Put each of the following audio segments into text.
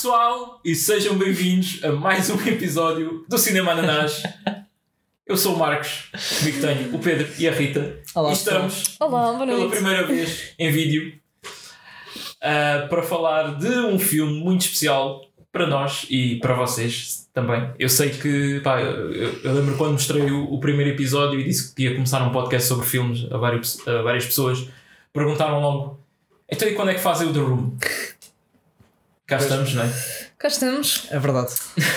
pessoal e sejam bem-vindos a mais um episódio do Cinema Ananás. Eu sou o Marcos, comigo tenho o Pedro e a Rita. Olá, e estamos Olá, boa pela primeira vez em vídeo ah, para falar de um filme muito especial para nós e para vocês também. Eu sei que, pá, eu, eu lembro quando mostrei o, o primeiro episódio e disse que ia começar um podcast sobre filmes a várias, a várias pessoas, perguntaram logo: então e quando é que fazem o The Room? Cá estamos, não é? Cá estamos. É verdade.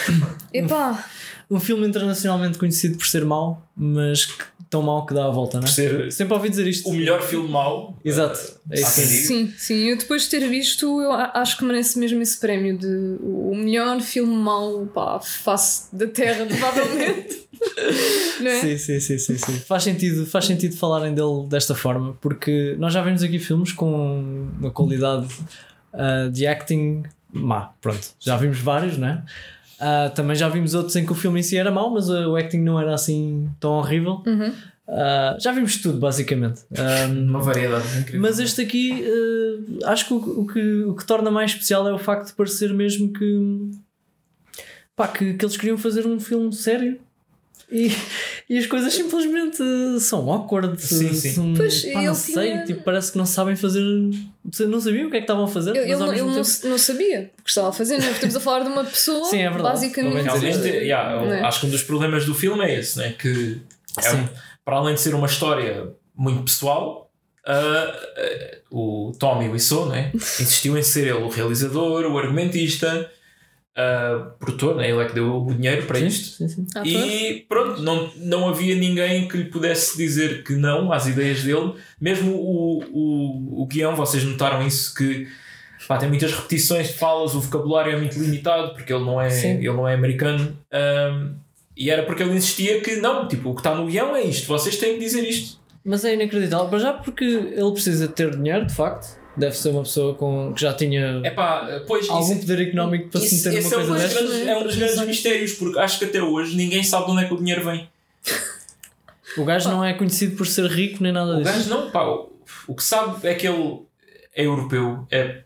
Epá, Um filme internacionalmente conhecido por ser mau, mas que- tão mau que dá a volta, não Por é? ser Sempre ouvi dizer isto. o melhor filme mau. Exato. É isso sim, sim. Eu depois de ter visto, eu acho que merece mesmo esse prémio de o melhor filme mau, pá, face da Terra, provavelmente. Não é? Sim, sim, sim, sim, sim. Faz sentido, faz sentido falarem dele desta forma, porque nós já vimos aqui filmes com uma qualidade ah, de acting má. Pronto, já vimos vários, né? Ah, também já vimos outros em que o filme em si era mau, mas o acting não era assim tão horrível. Uhum. Ah, já vimos tudo, basicamente. Ah, Uma variedade incrível. Mas este aqui, eh, acho que o, o que o que torna mais especial é o facto de parecer mesmo que, pá, que, que eles queriam fazer um filme sério. E, e as coisas simplesmente são awkward. Sim, sim. São, Pois, pá, não sei, tinha- tipo, parece que não sabem fazer. Não sabiam o que é que estavam a fazer. Ele mesmo não, tempo- não sabia o que estava a fazer, não é? Porque Estamos a falar de uma pessoa, Sim, é verdade. basicamente. Não é yeah, eu é? acho que um dos problemas do filme é esse, né? que é um- para além de ser uma história muito pessoal, ah, ah, o Tommy Wiseau né? insistiu em ser ele o realizador, o argumentista, ah, produtor, né? ele é que deu o dinheiro para Sim, isto. sim, sim. Ator. E pronto, não, não havia ninguém que lhe pudesse dizer que não às ideias dele. Mesmo o, o, o guião, vocês notaram isso que pá, tem muitas repetições de falas, o vocabulário é muito limitado porque ele não é, Sim. ele não é americano. Ahm, e era porque ele insistia que não, tipo, o que está no guião é isto, vocês têm que dizer isto. Mas é inacreditável. Mas já porque ele precisa ter dinheiro, de facto. Deve ser uma pessoa com, que já tinha É pá, pois algum isso, poder económico para se isso- meter esse numa é, um coisa dos destas. grandes, é um dos grandes mistérios, porque acho que até hoje ninguém sabe de onde é que o dinheiro vem. O gajo não é conhecido por ser rico nem nada O disso. gajo não, pá, o, o que sabe é que ele é europeu, é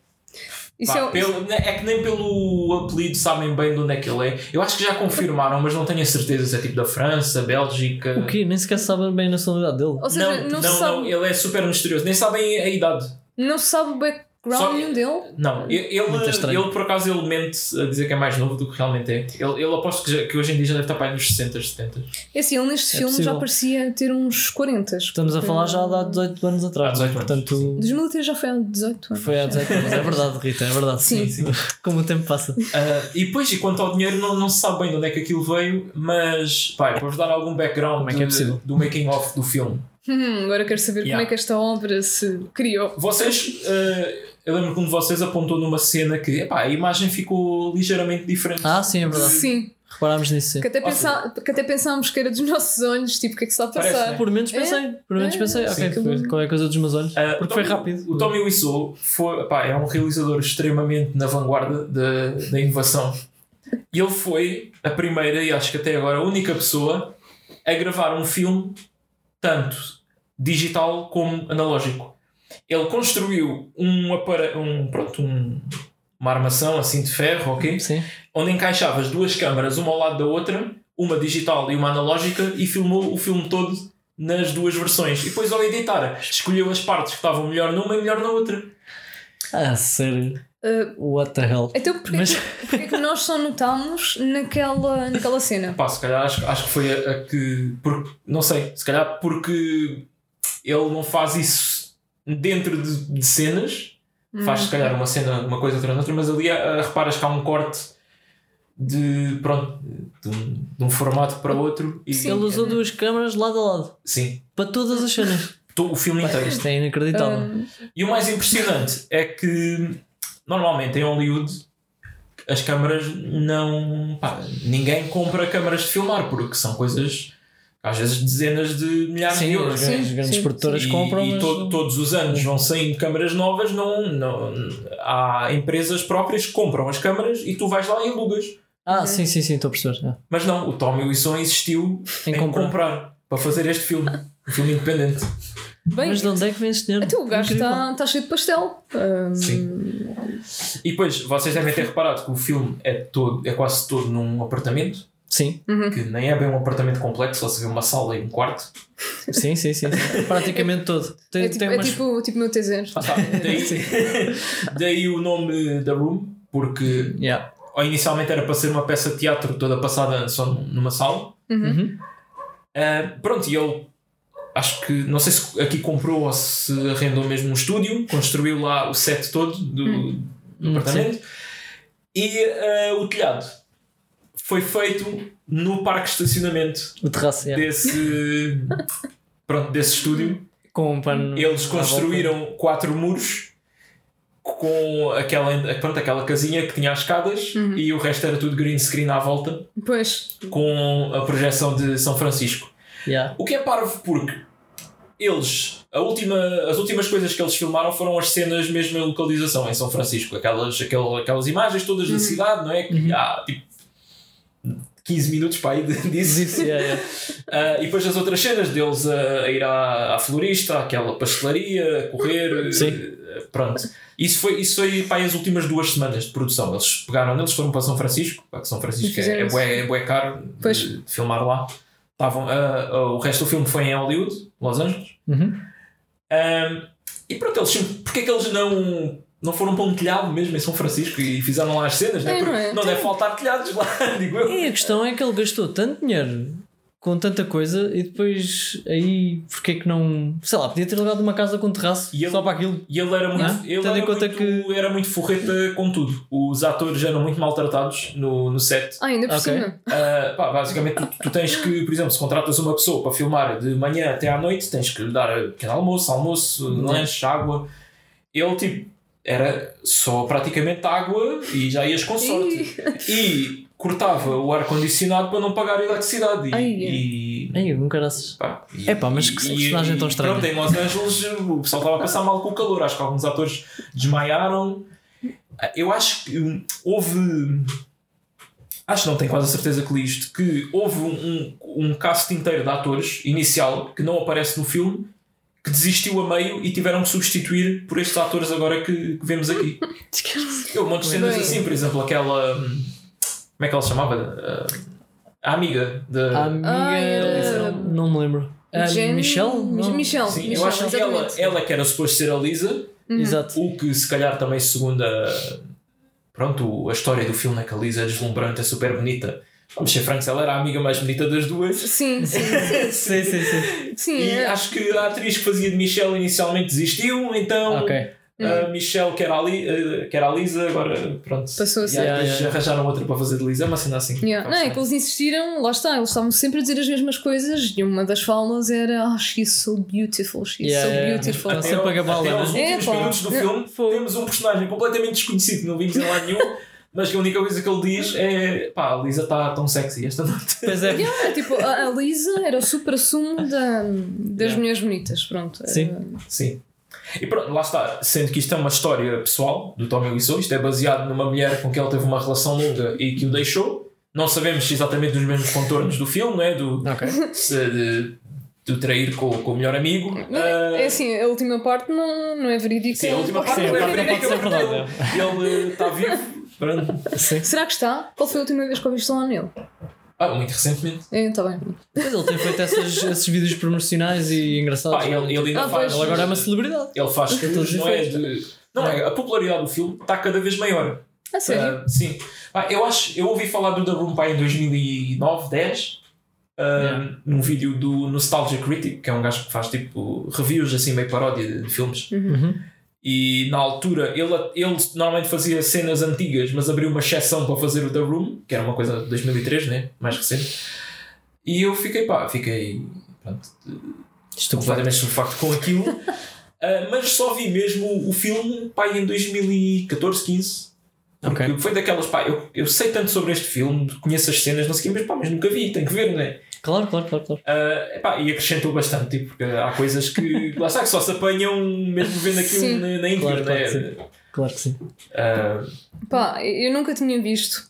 Isso Pá, é, o- pelo- é que nem pelo apelido sabem bem de onde é que ele é. Eu acho que já confirmaram, mas não tenho a certeza se é tipo da França, Bélgica. O quê? Nem sequer sabem bem a nacionalidade dele. ou seja, Não, não, não, se sabe, não, ele é super misterioso. Nem sabem a idade. Não se sabe o background Só- nenhum dele. Não, ele, ele, ele, por acaso ele mente a dizer que é mais novo do que realmente é. Ele, ele aposto que, já- que hoje em dia já deve estar para aí nos 60, 70. É assim, ele neste É filme possível. já parecia ter uns 40. Estamos a falar já de há 18 anos atrás. Há 18 anos, Portanto, sim. 2003 já foi há 18 anos. foi há 18 anos. É verdade, Rita, é verdade. Sim. Sim. Como o tempo passa. Ah, e depois, e quanto ao dinheiro, não, não se sabe bem de onde é que aquilo veio, mas pá, para vos dar algum background Como é que é possível? do making of do filme. Hum, agora quero saber como Yeah. é que esta obra se criou. Vocês, eh, eu lembro que um de vocês apontou numa cena que epá, a imagem ficou ligeiramente diferente. Ah, sim, é verdade. Sim, Reparámos nisso, que até, pensa, que até pensámos que era dos nossos olhos, tipo, o que é que se está a Parece, passar? né? Por menos É? pensei. Por menos É, pensei. sim, Ok, foi bom. qualquer coisa dos meus olhos. Eh, Porque o foi Tommy- rápido. O Tommy Wiseau foi, epá, é um realizador extremamente na vanguarda da, da inovação. E ele foi a primeira, e acho que até agora a única pessoa, a gravar um filme tanto digital como analógico. Ele construiu um apara um, pronto, um, uma armação assim de ferro, ok? Sim. onde encaixava as duas câmaras uma ao lado da outra, uma digital e uma analógica, e filmou o filme todo nas duas versões. E depois, ao editar, escolheu as partes que estavam melhor numa e melhor na outra. Ah, sério. Uh, What the hell? então porquê, Mas- porquê que nós só notámos naquela, naquela cena? Pá, se calhar acho, acho que foi a, a que. Porque, não sei, se calhar porque ele não faz isso dentro de, de cenas. Faz se calhar uma cena, uma coisa atrás da outra, mas ali ah, reparas que há um corte de. pronto, de um, de um formato para outro. E, Ele usou duas câmaras lado a lado. Sim. Para todas as cenas. O filme inteiro. Isto é inacreditável. Um, E o mais impressionante é que normalmente em Hollywood as câmaras não. pá, ninguém compra câmaras de filmar porque são coisas às vezes dezenas de milhares Sim, de euros. as grandes, Sim, sim. produtoras E, compram. e mas- to- todos os anos vão saindo câmaras novas, não, não, há empresas próprias que compram as câmaras e tu vais lá e alugas. Ah, sim, sim, sim, estou a perceber. é. Mas não, o Tommy Wiseau insistiu Em em, comprar. comprar. para fazer este filme, um filme independente. Bem, Mas de onde é que vem este dinheiro? então o gajo está tá cheio de pastel. Ahm, Sim. E depois, vocês devem ter reparado que o filme é, todo, é quase todo num apartamento, Sim, que nem é bem um apartamento completo, só se vê uma sala e um quarto. sim, sim, sim. Praticamente todo. Tem, É tipo, tem é umas... tipo, tipo o meu T0. Ah, tá. daí, daí o nome da Room, porque Yeah. inicialmente era para ser uma peça de teatro toda passada só numa sala. Uhum. Ah, pronto, e ele acho que não sei se aqui comprou ou se arrendou mesmo um estúdio, construiu lá o set todo do, do Hum, apartamento e ah, o telhado foi feito no parque de estacionamento O terraço, yeah. desse, pronto, desse estúdio. Com um pano. Eles construíram quatro muros com aquela, pronto, aquela casinha que tinha as escadas e o resto era tudo green screen à volta Pois, com a projeção de São Francisco. Yeah. O que é parvo porque eles, a última, as últimas coisas que eles filmaram foram as cenas mesmo em localização em São Francisco, aquelas, aquel- aquelas imagens todas da cidade, não é? Que há tipo 15 minutos para aí de- disso. Isso, yeah, yeah. Ah, e depois as outras cenas deles a, a ir à, à florista, àquela pastelaria, a correr. Sim. eh, pronto. Isso foi, isso foi para aí as últimas duas semanas de produção. Eles pegaram, eles foram para São Francisco, pá, que São Francisco é, é, bué, é bué caro Pois. de, de filmar lá. Estavam, ah, ah, o resto do filme foi em Hollywood, Los Angeles. Uhum. E pronto, eles porque é que eles não, não foram para um telhado mesmo em São Francisco e fizeram lá as cenas? né? É, não é? não deve faltar telhados lá, digo eu. E a questão é que ele gastou tanto dinheiro com tanta coisa e depois aí porque é que não. Sei lá, podia ter levado uma casa com terraço ele- só para aquilo. E ele era muito, Não? ele Tendo em era conta muito, era muito forreta com tudo. Os atores eram muito maltratados no, no set. ah, ainda por Ok. cima. Ah, pá, basicamente, tu, tu tens que, por exemplo, se contratas uma pessoa para filmar de manhã até à noite, tens que lhe dar pequeno almoço, almoço, Uhum. lanche, água. Ele, tipo, era só praticamente água e já ias com sorte. E cortava o ar-condicionado para não pagar a eletricidade. E, Ai, é. e- Ei, um caraças. Pá, mas que personagem tão estranho. Pronto, em Los Angeles o pessoal estava a passar mal com o calor. Acho que alguns atores desmaiaram. Eu acho que houve. Acho que não tenho quase a certeza que li isto. Que houve um, um, um cast inteiro de atores inicial que não aparece no filme que desistiu a meio e tiveram que substituir por estes atores agora que, que vemos aqui. Eu um monte de cenas Bem. assim, por exemplo, aquela. hum, Como é que ela se chamava? A amiga A da. amiga. Ah, era- não, me lembro. A Jen- Michelle? Não. Michelle. Sim, Michelle, eu acho que ela, ela que era suposto ser a Lisa, Exato. o que se calhar também segundo a, pronto, a história do filme é que a Lisa é deslumbrante, é super bonita. Vamos ser francos, ela era a amiga mais bonita das duas. Sim, sim, sim, sim, sim. sim. E é. acho que a atriz que fazia de Michelle inicialmente desistiu, então Ok. a Michelle, que era, a Li, eh, que era a Lisa, agora pronto. Passou a ser. E Yeah, yeah. arranjaram outra para fazer de Lisa, é uma cena assim. Yeah. Não, é que eles insistiram, lá está, eles estavam sempre a dizer as mesmas coisas e uma das falas era oh, she's so beautiful, she's Yeah, so yeah. beautiful. Até sempre a até né? aos últimos Epá. minutos do É. filme temos um personagem completamente desconhecido não vimos em lado nenhum, mas que a única coisa que ele diz é pá, a Lisa está tão sexy esta noite. Pois é. Yeah, tipo, a a Lisa era o super sumo da, das Yeah. mulheres bonitas, pronto. era- Sim. Sim. E pronto, lá está, sendo que isto é uma história pessoal do Tommy Wiseau, isto é baseado numa mulher com quem ele teve uma relação longa e que o deixou. Não sabemos exatamente os mesmos contornos do filme, não é? Do, Ok. se- de, de trair com, com o melhor amigo. Não, Ah, é assim, a última parte não, não é verídica. Sim, a última parte Sim, não é não pode verídica, ser porque verdade. ele ele está vivo. Pronto. Sim. Será que está? Qual foi a última vez que ouviste falar nele? Ah, muito recentemente. É, está bem. Pois ele tem feito essas- esses vídeos promocionais e engraçados. Pá, ele, ele ainda Ah, faz. Ele agora é uma celebridade. Ele faz todos, os não é? De, não é, a popularidade do filme está cada vez maior. A sério? Ah, sim. Ah, eu acho, eu ouvi falar do The Room Pie em 2009, 10, ah, Yeah. num vídeo do Nostalgia Critic, que é um gajo que faz tipo reviews assim meio paródia de, de filmes. Uhum. E na altura ele, ele normalmente fazia cenas antigas, mas abriu uma exceção para fazer o The Room, que era uma coisa de 2003, né? mais recente. E eu fiquei, pá, fiquei pronto, completamente estupefacto com aquilo. Ah, mas só vi mesmo o filme pá, em 2014, 15. Porque Ok. foi daquelas, pá, eu, eu sei tanto sobre este filme, conheço as cenas, não sei o quê, mas pá, mas nunca vi, tenho que ver, não é? Claro, claro, claro. claro. Ah, epá, e acrescentou bastante, tipo, porque há coisas que lá está que só se apanham mesmo vendo aquilo Sim. na, na íntegra, Claro, claro né? que sim. Claro que sim. Ah, Pá, eu nunca tinha visto.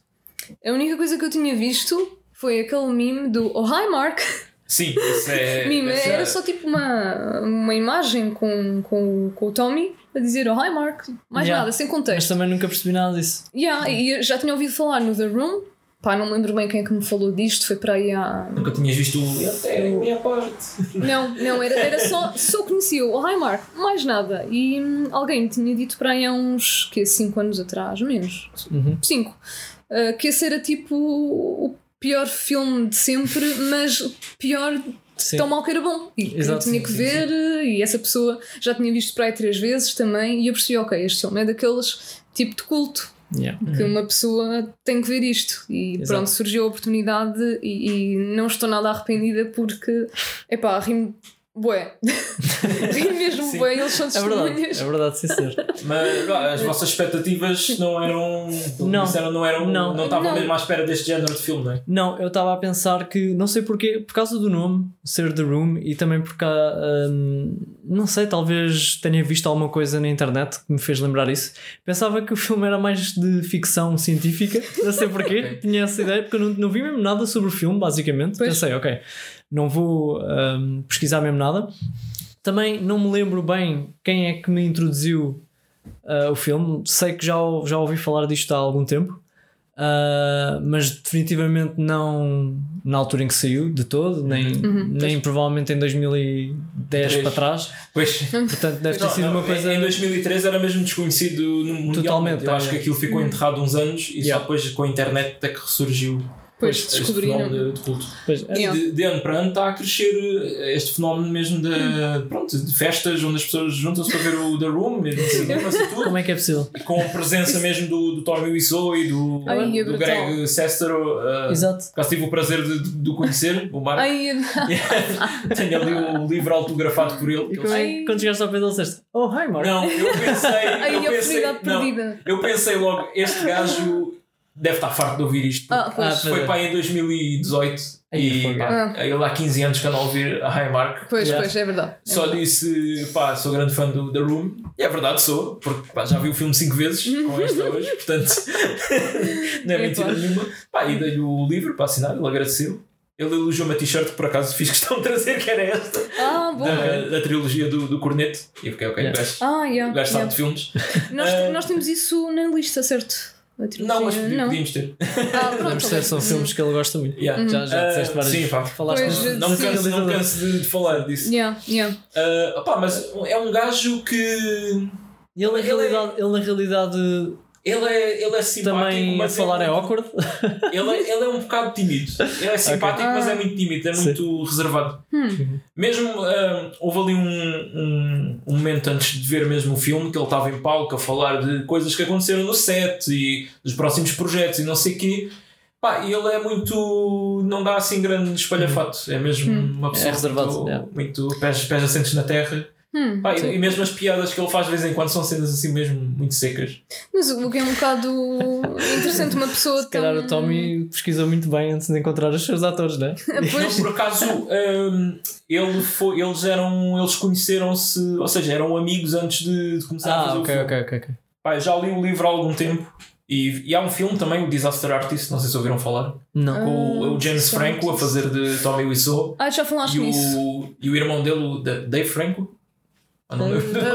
A única coisa que eu tinha visto foi aquele meme do Oh hi Mark! Sim, isso é. Mime, essa- era só tipo uma, uma imagem com, com, com o Tommy a dizer oh, hi Mark, mais Yeah. nada, sem Mas contexto. também nunca percebi nada disso. Yeah, e já tinha ouvido falar no The Room, pá, não me lembro bem quem é que me falou disto, foi para aí há. Nunca tinhas visto o. Até a minha parte. Não, não, era, era só, só conhecia o Hi Mark, mais nada. E hum, alguém me tinha dito para aí há uns, que 5 anos atrás, menos, Uhum. 5, que esse era tipo o pior filme de sempre, mas pior Sim. tão mal que era bom. E que eu Exato, tinha sim, que sim, ver, e essa pessoa já tinha visto para aí três vezes também, e eu percebi, ok, este filme é daqueles tipo de culto, Yeah. que uma pessoa tem que ver isto. E Exato. pronto, surgiu a oportunidade e, e não estou nada arrependida porque, epá, rimo. Bué. rimo mesmo Sim. bué, eles são É verdade, testemunhas. é verdade, sim, senhor. Mas ah, as vossas expectativas não eram. Não. disseram, não eram. Não. Não estavam Não. mesmo à espera deste género de filme, não é? Não, eu estava a pensar que, não sei porquê, por causa do nome, ser The Room, e também porque, há, hum, não sei, talvez tenha visto alguma coisa na internet que me fez lembrar isso. Pensava que o filme era mais de ficção científica, não sei porquê, tinha essa ideia, porque eu não, não vi mesmo nada sobre o filme, basicamente. Pois. Pensei, ok, não vou hum, pesquisar mesmo nada. Também não me lembro bem quem é que me introduziu ah, o filme, sei que já, já ouvi falar disto há algum tempo. Uh, mas definitivamente não na altura em que saiu de todo, nem, Uhum. nem provavelmente em 2010 Três. para trás. Pois. Portanto, deve ter sido não, uma coisa. Em 2003 era mesmo desconhecido no. Totalmente, Eu acho é. que aquilo ficou enterrado uns anos e Yeah. só depois com a internet até que ressurgiu Pois este descobriram. fenómeno de, de culto. Pois, é, E Yeah. de, de ano para ano está a crescer eh, este fenómeno mesmo de, pronto, de festas onde as pessoas juntam-se para ver o The Room, mesmo e tudo. como é que é possível? E com a presença mesmo do, do Tommy Wiseau e do, Ai, é do brutal. Greg Sestero. Uh, Exato. por acaso tive o prazer de, o conhecer, o Marco. Ai, Tenho ali o livro autografado por ele. E como é quando chegaste ao pé dele disseste Oh, hi Mark. Não, eu pensei. ai, eu a pensei, oportunidade não, perdida. eu pensei logo, este gajo deve estar farto de ouvir isto. Ah, pois. Ah, Foi para aí em 2018 Ai, e foi. pá, ele há 15 anos que anda a ouvir a Highmark. Pois, Yeah. pois, é verdade. É Só verdade. disse, pá, sou grande fã do The Room. E é verdade, sou, porque pá, já vi o filme 5 vezes com esta hoje, portanto não é É mentira nenhuma. Pá, e dei-lhe o livro para assinar, ele agradeceu. Ele elogiou-me a t-shirt que por acaso fiz questão de trazer, que era esta, Ah, da, da trilogia do, do Corneto. E eu fiquei, ok, Yeah. o gajo, Ah, yeah, gajo yeah. de filmes. Nós, Ah. nós temos isso na lista, certo? Trilogia- Não, mas não. podíamos ter. Ah, pronto. Podemos ter, são filmes que ele gosta muito. Yeah. Já, já Ah, disseste várias sim, pá. Falaste Pois, nisso. Não me canso, não me canso de, de falar disso. Yeah, yeah. Ah, opá, mas é um gajo que. Ele, na Ele é- realidade, ele na realidade Ele é, ele é simpático, também a mas falar é muito- awkward. Ele é, ele é um bocado tímido. Ele é simpático, Ok. mas é Ah. muito tímido, é Sim. muito reservado. Hum. Mesmo ah, houve ali um, um, um momento antes de ver mesmo o filme que ele estava em palco a falar de coisas que aconteceram no set e dos próximos projetos e não sei o quê. Pá, ele é muito. não dá assim grande espalhafato. É mesmo Hum. uma pessoa É reservado, muito, é. muito pés, pés assentes na terra. Hum. Pá, e, e mesmo as piadas que ele faz de vez em quando são cenas assim mesmo muito secas. Mas o que é um bocado interessante, uma pessoa Se calhar tão... o Tommy pesquisou muito bem antes de encontrar os seus atores, não é? Pois, Não, por acaso, hum, ele foi, eles eram. Eles conheceram-se, ou seja, eram amigos antes de, de começar a Ah, fazer ok, o filme. ok, ok. ok. Pá, já li o livro há algum tempo e, e há um filme também, o Disaster Artist, não sei se ouviram falar, Não. com o, o James. Franco a fazer de Tommy Wiseau Ah, já falaste e nisso. o, e o irmão dele, o Da- Dave Franco. Ah, não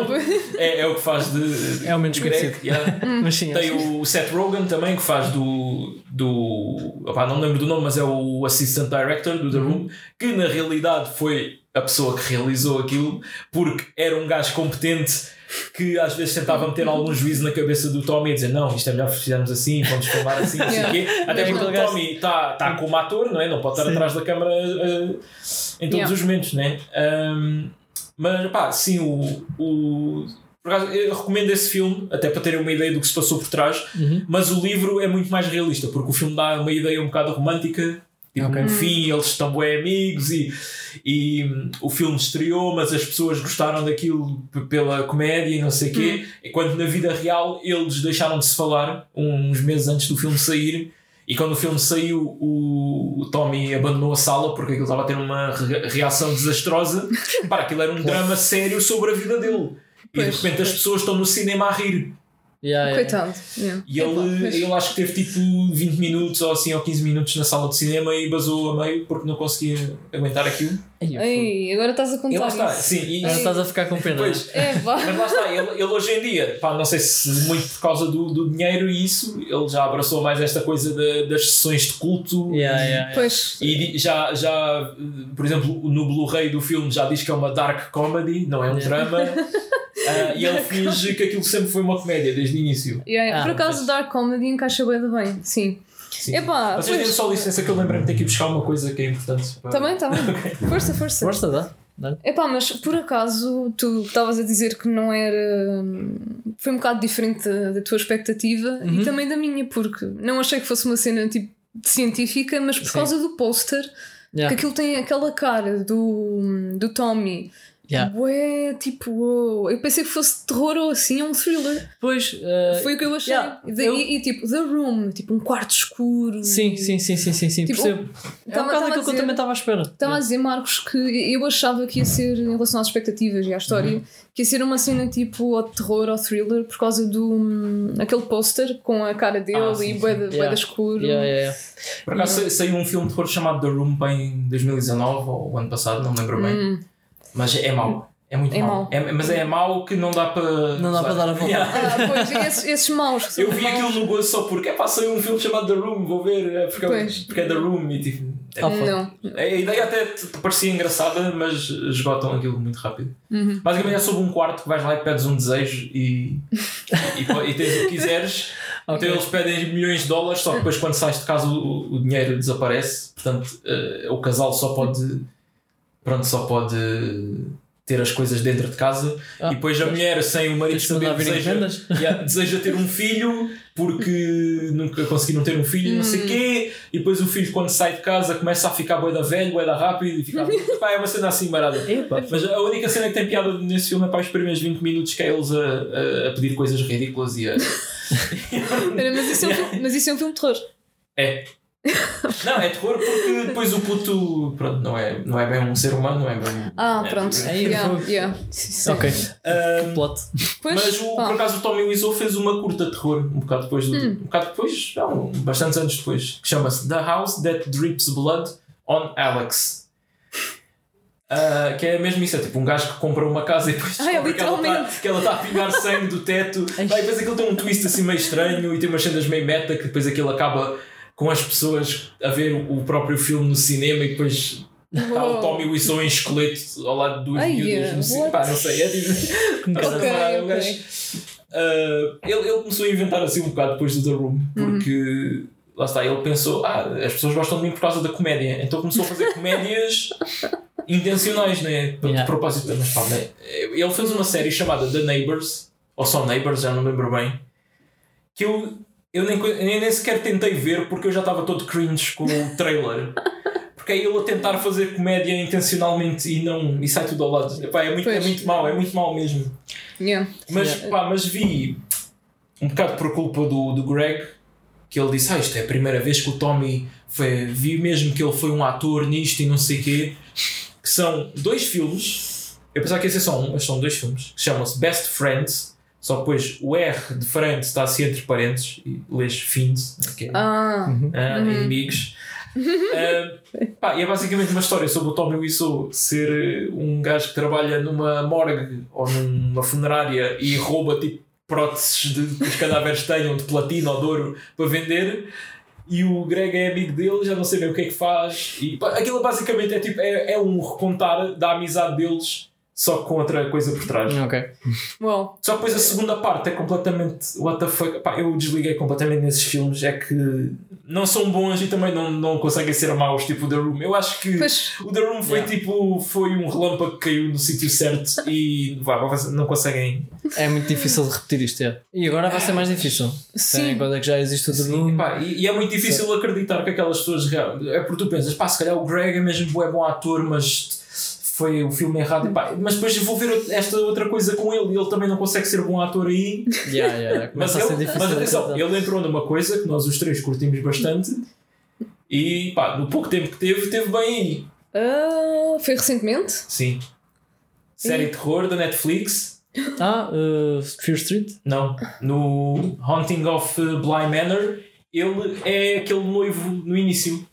pois. é, é o que faz de. É o menos conhecido. yeah. Mas sim, Tem acho- o Seth Rogen também, que faz do. do opá, não lembro do nome, mas é o Assistant Director do The Uhum. Room, que na realidade foi a pessoa que realizou aquilo, porque era um gajo competente que às vezes tentava meter algum juízo na cabeça do Tommy e dizer não, isto é melhor fizermos assim, vamos filmar assim, não sei o quê. Até É porque o Tommy está tá como ator, não é? Não pode estar Sim. atrás da câmara eh, em todos Yeah. os momentos, não é? Ahm, mas pá, sim, o, o por acaso, eu recomendo esse filme, até para terem uma ideia do que se passou por trás, Uhum. mas o livro é muito mais realista, porque o filme dá uma ideia um bocado romântica. Tipo, Ok. no fim eles estão bem amigos e, e hum, o filme estreou, mas as pessoas gostaram daquilo pela comédia e não sei o quê. Enquanto na vida real eles deixaram de se falar uns meses antes do filme sair. E quando o filme saiu, o, Tommy abandonou a sala porque aquilo estava a ter uma re- reação desastrosa. Para aquilo era um drama sério sobre a vida dele. E de repente as pessoas estão no cinema a rir. Yeah, Coitado. Yeah. E ele, mas- ele acho que teve tipo 20 minutos ou assim ou 15 minutos na sala de cinema e basou a meio porque não conseguia aguentar aquilo. Ei, agora estás a E lá contar está, isso. sim, e, Agora estás a ficar com pena. Pois, É, mas lá está, ele, ele hoje em dia, pá, não sei se muito por causa do, do dinheiro e isso, ele já abraçou mais esta coisa da- das sessões de culto. Yeah, yeah, yeah. Pois. E já, já, por exemplo, no Blu-ray do filme já diz que é uma dark comedy, não é um Yeah. drama. Ah, e ele finge que aquilo sempre foi uma comédia desde o início. Yeah, yeah. Ah, Por acaso, pois. Dark Comedy encaixa bem, bem. Sim. Sim. Epá, Vocês pois. só licença que eu lembrei-me de ter que ir buscar uma coisa que é importante. para- Também, também. Força, força. Força, dá. dá. Epá, mas por acaso tu estavas a dizer que não era. Foi um bocado diferente da, da tua expectativa Uhum. e também da minha, porque não achei que fosse uma cena tipo científica, mas por Sim. causa do póster, Yeah. que aquilo tem aquela cara do, do Tommy. Yeah. Ué, tipo, uou. eu pensei que fosse terror ou assim, é um thriller. Pois, uh, Foi o que eu achei. yeah, E eu- E, tipo, The Room, tipo um quarto escuro. sim, sim, sim, sim, sim, sim. Tipo, percebo. É um bocado aquilo que eu também estava à espera. Estava a dizer, Marcos, que eu achava que ia ser, em relação às expectativas e à história, Uhum. que ia ser uma cena tipo ou de terror ou thriller por causa do hum, aquele póster com a cara dele Ah, sim, e bué Yeah. de escuro. Yeah, yeah, yeah. Por acaso sa- saiu um filme de terror chamado The Room bem em 2019 ou o ano passado, não me lembro bem. Hum. Mas é mau. É muito É mau. mau. É- mas é mau que não dá para. Não dá para dar a volta. Yeah. Ah, pois, e esses, esses maus. que são Eu vi maus. aquilo no gozo só porque é pá, saiu um filme chamado The Room, vou ver, é porque, Pois. porque é The Room e tipo. é- foi. Não. a ideia até te parecia engraçada, mas esgotam aquilo muito rápido. Uhum. Basicamente é sobre um quarto que vais lá e pedes um desejo e, e, e tens o que quiseres. Ok. Então eles pedem milhões de dólares, só que depois quando sais de casa o, o dinheiro desaparece. Portanto, eh, o casal só pode. Pronto, só pode ter as coisas dentro de casa. Ah, e depois a mulher, sem o marido saber, deseja? Yeah, deseja ter um filho porque nunca conseguiram ter um filho, não sei o quê, e depois o filho, quando sai de casa, começa a ficar bué da velho, bué da rápido, e fica. Pá, é uma cena assim marada. Mas a única cena que tem piada nesse filme é para os primeiros 20 minutos que é eles a, a, a pedir coisas ridículas e a. Mas, isso é um filme, mas isso é um filme de terror. É. Não, é terror porque depois o puto pronto, não, é, não é bem um ser humano, não é bem. um- Ah, é- pronto. Aí, yeah, fogo. yeah. Sim. Ok, Ah, plot. Pois, Mas o, por acaso o Tommy Wiseau fez uma curta de terror um bocado depois, do, Hum. um bocado depois, não, bastantes anos depois, que chama-se The House That Drips Blood on Alex. Ah, que é mesmo isso, é tipo um gajo que compra uma casa e depois Ah, é descobre que ela, está, literalmente. que ela está a pingar sangue do teto. Ai. Vai, depois aquilo tem um twist assim meio estranho e tem umas cenas meio meta que depois aquilo acaba com as pessoas a ver o próprio filme no cinema e depois está o. Tommy Wiseau em esqueleto ao lado de duas miúdas no cinema. Pá, não sei, é tipo. Um bocado- Ok, Um ok. gajo- Uh, ele, ele começou a inventar assim um bocado depois do The Room, porque lá está, ele pensou, ah, as pessoas gostam de mim por causa da comédia, então começou a fazer comédias intencionais, né? De Yeah. propósito. Mas, pá, né? Ele fez uma série chamada The Neighbors, ou só Neighbors, já não me lembro bem, que eu, eu nem, co- nem, sequer tentei ver porque eu já estava todo cringe com o trailer. Porque é ele a tentar fazer comédia intencionalmente e não e sai tudo ao lado. Epá, é, muito, é muito mau, é muito mau mesmo. Yeah. Mas, Yeah. pá, mas vi um bocado por culpa do, do Greg que ele disse: Ah, isto é a primeira vez que o Tommy foi, vi mesmo que ele foi um ator nisto e não sei quê. Que são dois filmes. Eu pensava que ia ser só um, mas são dois filmes. Que chamam-se Best Friends. Só depois o R de Friends está assim entre parênteses e lês Fins, que é Ah, ah, inimigos. Ah, pá, e é basicamente uma história sobre o Tommy Wiseau ser eh, um gajo que trabalha numa morgue ou numa funerária e rouba tipo próteses de, que os cadáveres tenham de platina ou de ouro para vender. E o Greg é amigo dele, já não sei bem o que é que faz. E pá, aquilo basicamente é tipo é, é um recontar da amizade deles, só com outra coisa por trás. Ok. uau. Só que depois a segunda parte é completamente what the fuck. Pá, eu desliguei completamente nesses filmes. É que não são bons e também não, não conseguem ser maus, tipo The Room. Eu acho que Pois, o The Room foi Yeah. tipo foi um relâmpago que caiu no sítio certo e vá, não conseguem. É muito difícil de repetir isto, é. E agora vai ser mais difícil. Tendo em sim. conta que já existe o The Sim, Room. pá, e, e é muito difícil acreditar que aquelas pessoas é porque tu pensas, pá, se calhar o Greg é mesmo bué bom ator, mas foi o filme errado. E, pá, mas depois vou ver esta outra coisa com ele e ele também não consegue ser bom ator aí. Yeah, yeah, Mas, ele, difícil mas atenção, ele entrou numa coisa que nós os três curtimos bastante e pá, no pouco tempo que teve, teve bem aí. Ah, foi recentemente? Sim. Série de terror da Netflix Ah, uh, Fear Street? Não. No Haunting of Bly Manor, ele é aquele noivo no início.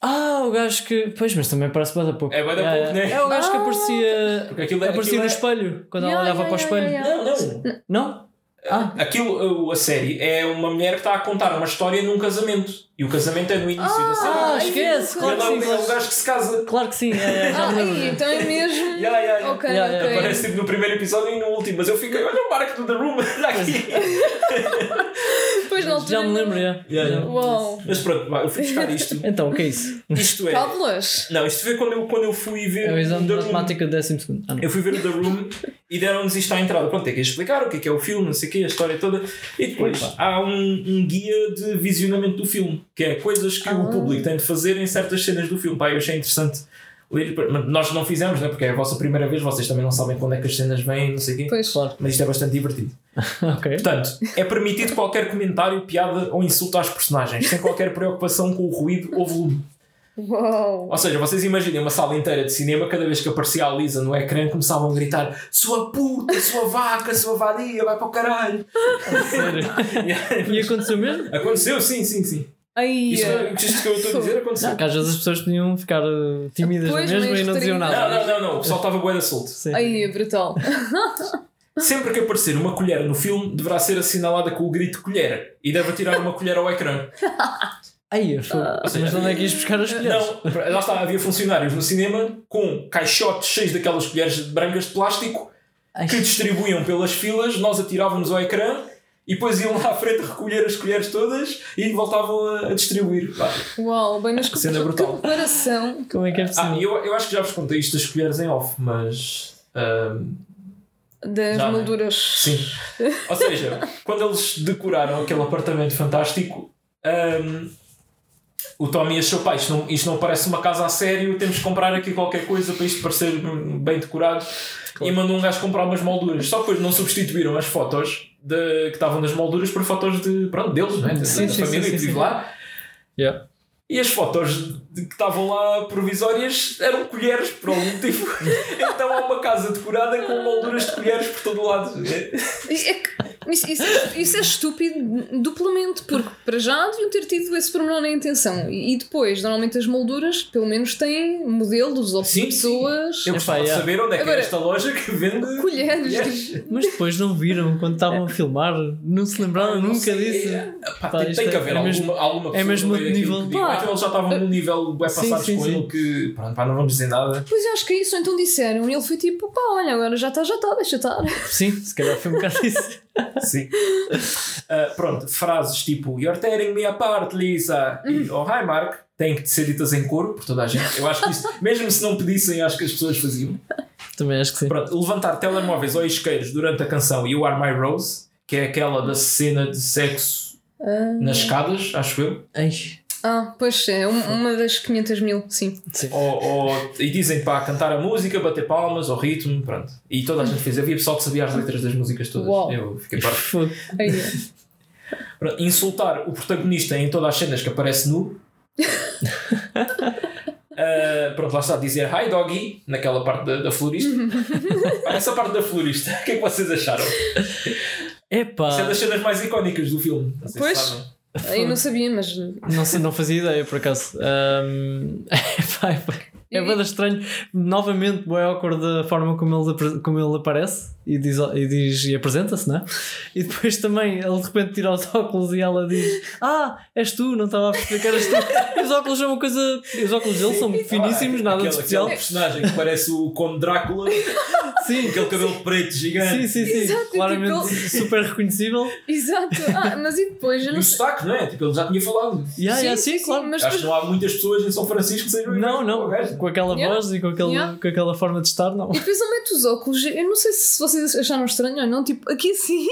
Ah, o gajo que. Pois, mas também parece bem da pouco. É bué da pouco, né? É o gajo que Ah. aparecia. Porque aquilo é. Aparecia aquilo no é- espelho, quando Yeah, ela olhava yeah, para o yeah, espelho. yeah, yeah. Não, não. Não? Ah, Aquilo, a, série, é uma mulher que está a contar uma história num casamento. E o casamento é no início da série. ah ai, esquece, que claro Ele que é, sim. o- é o claro- gajo que se casa. Claro que sim, é, é, já Ah, aí, então é mesmo. Yeah, yeah, yeah. Ok, Yeah, yeah. ok. Aparece tipo, no primeiro episódio e no último, mas eu fiquei, olha o Marco do The Room, aqui. Pois altura. Já me lembro, já. Yeah, yeah. Uau. mas pronto, vai, eu fui buscar isto. Então, o que é isso? Isto é. Cábulas. Não, isto foi quando eu, quando eu fui ver É o exame o de matemática do 12 segundo. Ah, não. Eu fui ver o The Room e deram-nos isto à entrada. Pronto, tem que explicar o que é, que é o filme, não sei o quê, a história toda. E depois há um, um guia de visionamento do filme, que é coisas que o Ah. público tem de fazer em certas cenas do filme. Pá, eu achei interessante ler. Mas Nós não fizemos, né? porque é a vossa primeira vez, vocês também não sabem quando é que as cenas vêm, não sei o quê. Pois. Claro. Mas isto é bastante divertido. Ok. Portanto, é permitido qualquer comentário, piada ou insulto às personagens, sem qualquer preocupação com o ruído ou volume. Uau. Ou seja, vocês imaginem uma sala inteira de cinema, cada vez que aparecia a Lisa no ecrã, começavam a gritar: Sua puta, sua vaca, sua vadia, vai para o caralho. Sério. E aconteceu mesmo? Aconteceu, sim, sim, sim. Ai, Isto, é. isto que eu estou a dizer aconteceu. Não, que às vezes as pessoas podiam ficar uh, tímidas Pois, mesmo e não diziam nada. Não, não, não, não, o pessoal estava bué da solto. Ai, é brutal. Sempre que aparecer uma colher no filme, deverá ser assinalada com o grito colher e deve tirar uma colher ao ecrã. Ai, eu fui. Mas de onde é que ias buscar as colheres? Não, lá está, havia funcionários no cinema com caixotes cheios daquelas colheres brancas de plástico Ai, que distribuíam pelas filas, nós atirávamos ao ecrã e depois iam lá à frente recolher as colheres todas e voltavam a, a distribuir. Pá. Uau, bem, mas que, Cena brutal. preparação. Como é que é Ah, possível? e eu, eu acho que já vos contei isto das colheres em off, mas. ahm, Das Já, né? molduras. sim. Ou seja, quando eles decoraram aquele apartamento fantástico, ahm, o Tommy achou: pá, isto não, isto não parece uma casa a sério, temos que comprar aqui qualquer coisa para isto parecer bem decorado. E mandou um gajo comprar umas molduras. Só que depois não substituíram as fotos de, que estavam nas molduras por fotos de, pronto, deles, né? da, Sim, da sim, família sim, que vive lá. Yeah. E as fotos de- que estavam lá provisórias eram colheres por algum motivo. então há uma casa decorada com molduras de colheres por todo o lado. É que- Isso, isso, isso é estúpido duplamente, porque para já deviam ter tido esse pormenor na intenção. E, e depois, normalmente as molduras, pelo menos, têm modelos ou Sim, pessoas. Eu gostava de yeah. saber onde é que Agora- é esta loja que vende Colheres. Mas depois não viram quando estavam a filmar? Não se lembraram Não nunca sei, disso? é- pá, Pá, tem, tem que é- haver é alguma, mesmo- alguma pessoa mesmo meio daquilo nível. Pá. "Ah, então eles já estavam num nível bem Sim, passados sim, com sim. ele que pronto, pá, não vamos dizer nada. Pois eu acho que é isso. Então disseram. E ele foi tipo, pá, olha, agora já está, já está, deixa estar. Sim, se calhar foi um bocado isso. Sim. Ah, pronto, frases tipo You're tearing me apart, Lisa e Oh hi Mark têm que ser ditas em coro por toda a gente. Eu acho que isso, mesmo se não pedissem, acho que as pessoas faziam. Também acho que sim. Pronto, levantar telemóveis ou isqueiros durante a canção You Are My Rose, que é aquela da cena de sexo nas escadas, acho eu. Ai, Ah, pois é, um- uma das 500 mil, sim. sim. Ou, ou- e dizem para cantar a música, bater palmas, ao ritmo, pronto. E toda a gente fez. Havia pessoal que sabia as letras das músicas todas. Uau. Eu fiquei parvo. Fogo. Aí, Pronto, Insultar o protagonista em todas as cenas que aparece nu. Uh, pronto, lá está a dizer hi doggy naquela parte da, da florista. Essa parte da florista, o que é que vocês acharam? Isso é Epá, das cenas mais icónicas do filme. Não sei Pois. sabem. Aí eu não sabia, mas. não, sei, não fazia ideia por acaso. Epá. É bem estranho. Novamente, é awkward da forma como ele, como ele aparece e diz, e, diz, e apresenta-se, né? E depois também ele de repente tira os óculos e ela diz: Ah, és tu, não estava a perceber que eras tu. Os óculos são uma coisa. Os óculos dele são finíssimos, nada de Aquele- especial. Aquele personagem que parece o Conde Drácula, Sim, aquele cabelo preto gigante. sim, sim, sim. Exato, Claramente tipo, super reconhecível. Exato. Ah, mas e depois? Eu E não o sotaque, não é? Tipo, ele já tinha falado. Yeah, yeah, sim, claro. mas Acho que não há muitas pessoas em São Francisco que sejam Não, não, com aquela Yeah. voz e com, aquele, Yeah. com aquela forma de estar, não. E depois ele mete os óculos. Eu não sei se vocês acharam estranho ou não. Tipo, aqui assim.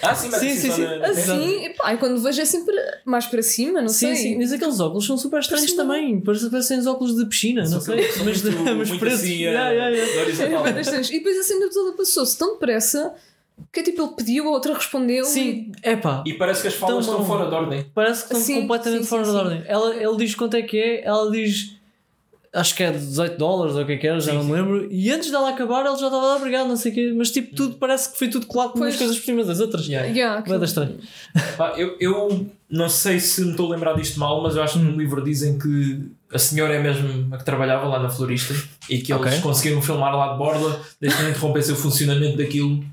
Ah, sim, mas Sim, assim, sim, sim. na- Assim. E pá, e quando vejo é sempre mais para cima, não Sim, sei. sim, mas aqueles óculos são super estranhos também. Parecem parecem os óculos de piscina, não sei. São Mas, muito- mas muito assim, Yeah, eh, yeah, yeah. horizontal. É. E depois a cena toda passou-se tão depressa que é tipo ele pediu, a outra respondeu. Sim, é pá. E parece que as falas Tão estão mal. fora de ordem. Parece que estão Sim, completamente sim, fora sim, de ordem. Ela, ele diz quanto é que é, ela diz acho que é 18 dólares ou o que é que era, já Sim, não me lembro. E antes dela acabar, ele já estava lá, obrigado, não sei o quê. Mas tipo, tudo parece que foi tudo colado com umas coisas por cima das outras. Yeah. Yeah, Vai dar estranho. Pá, eu, eu não sei se me estou a lembrar disto mal, mas eu acho que no livro dizem que a senhora é mesmo a que trabalhava lá na florista e que eles Ok. conseguiram filmar lá de borda, desde que não interrompessem o funcionamento daquilo.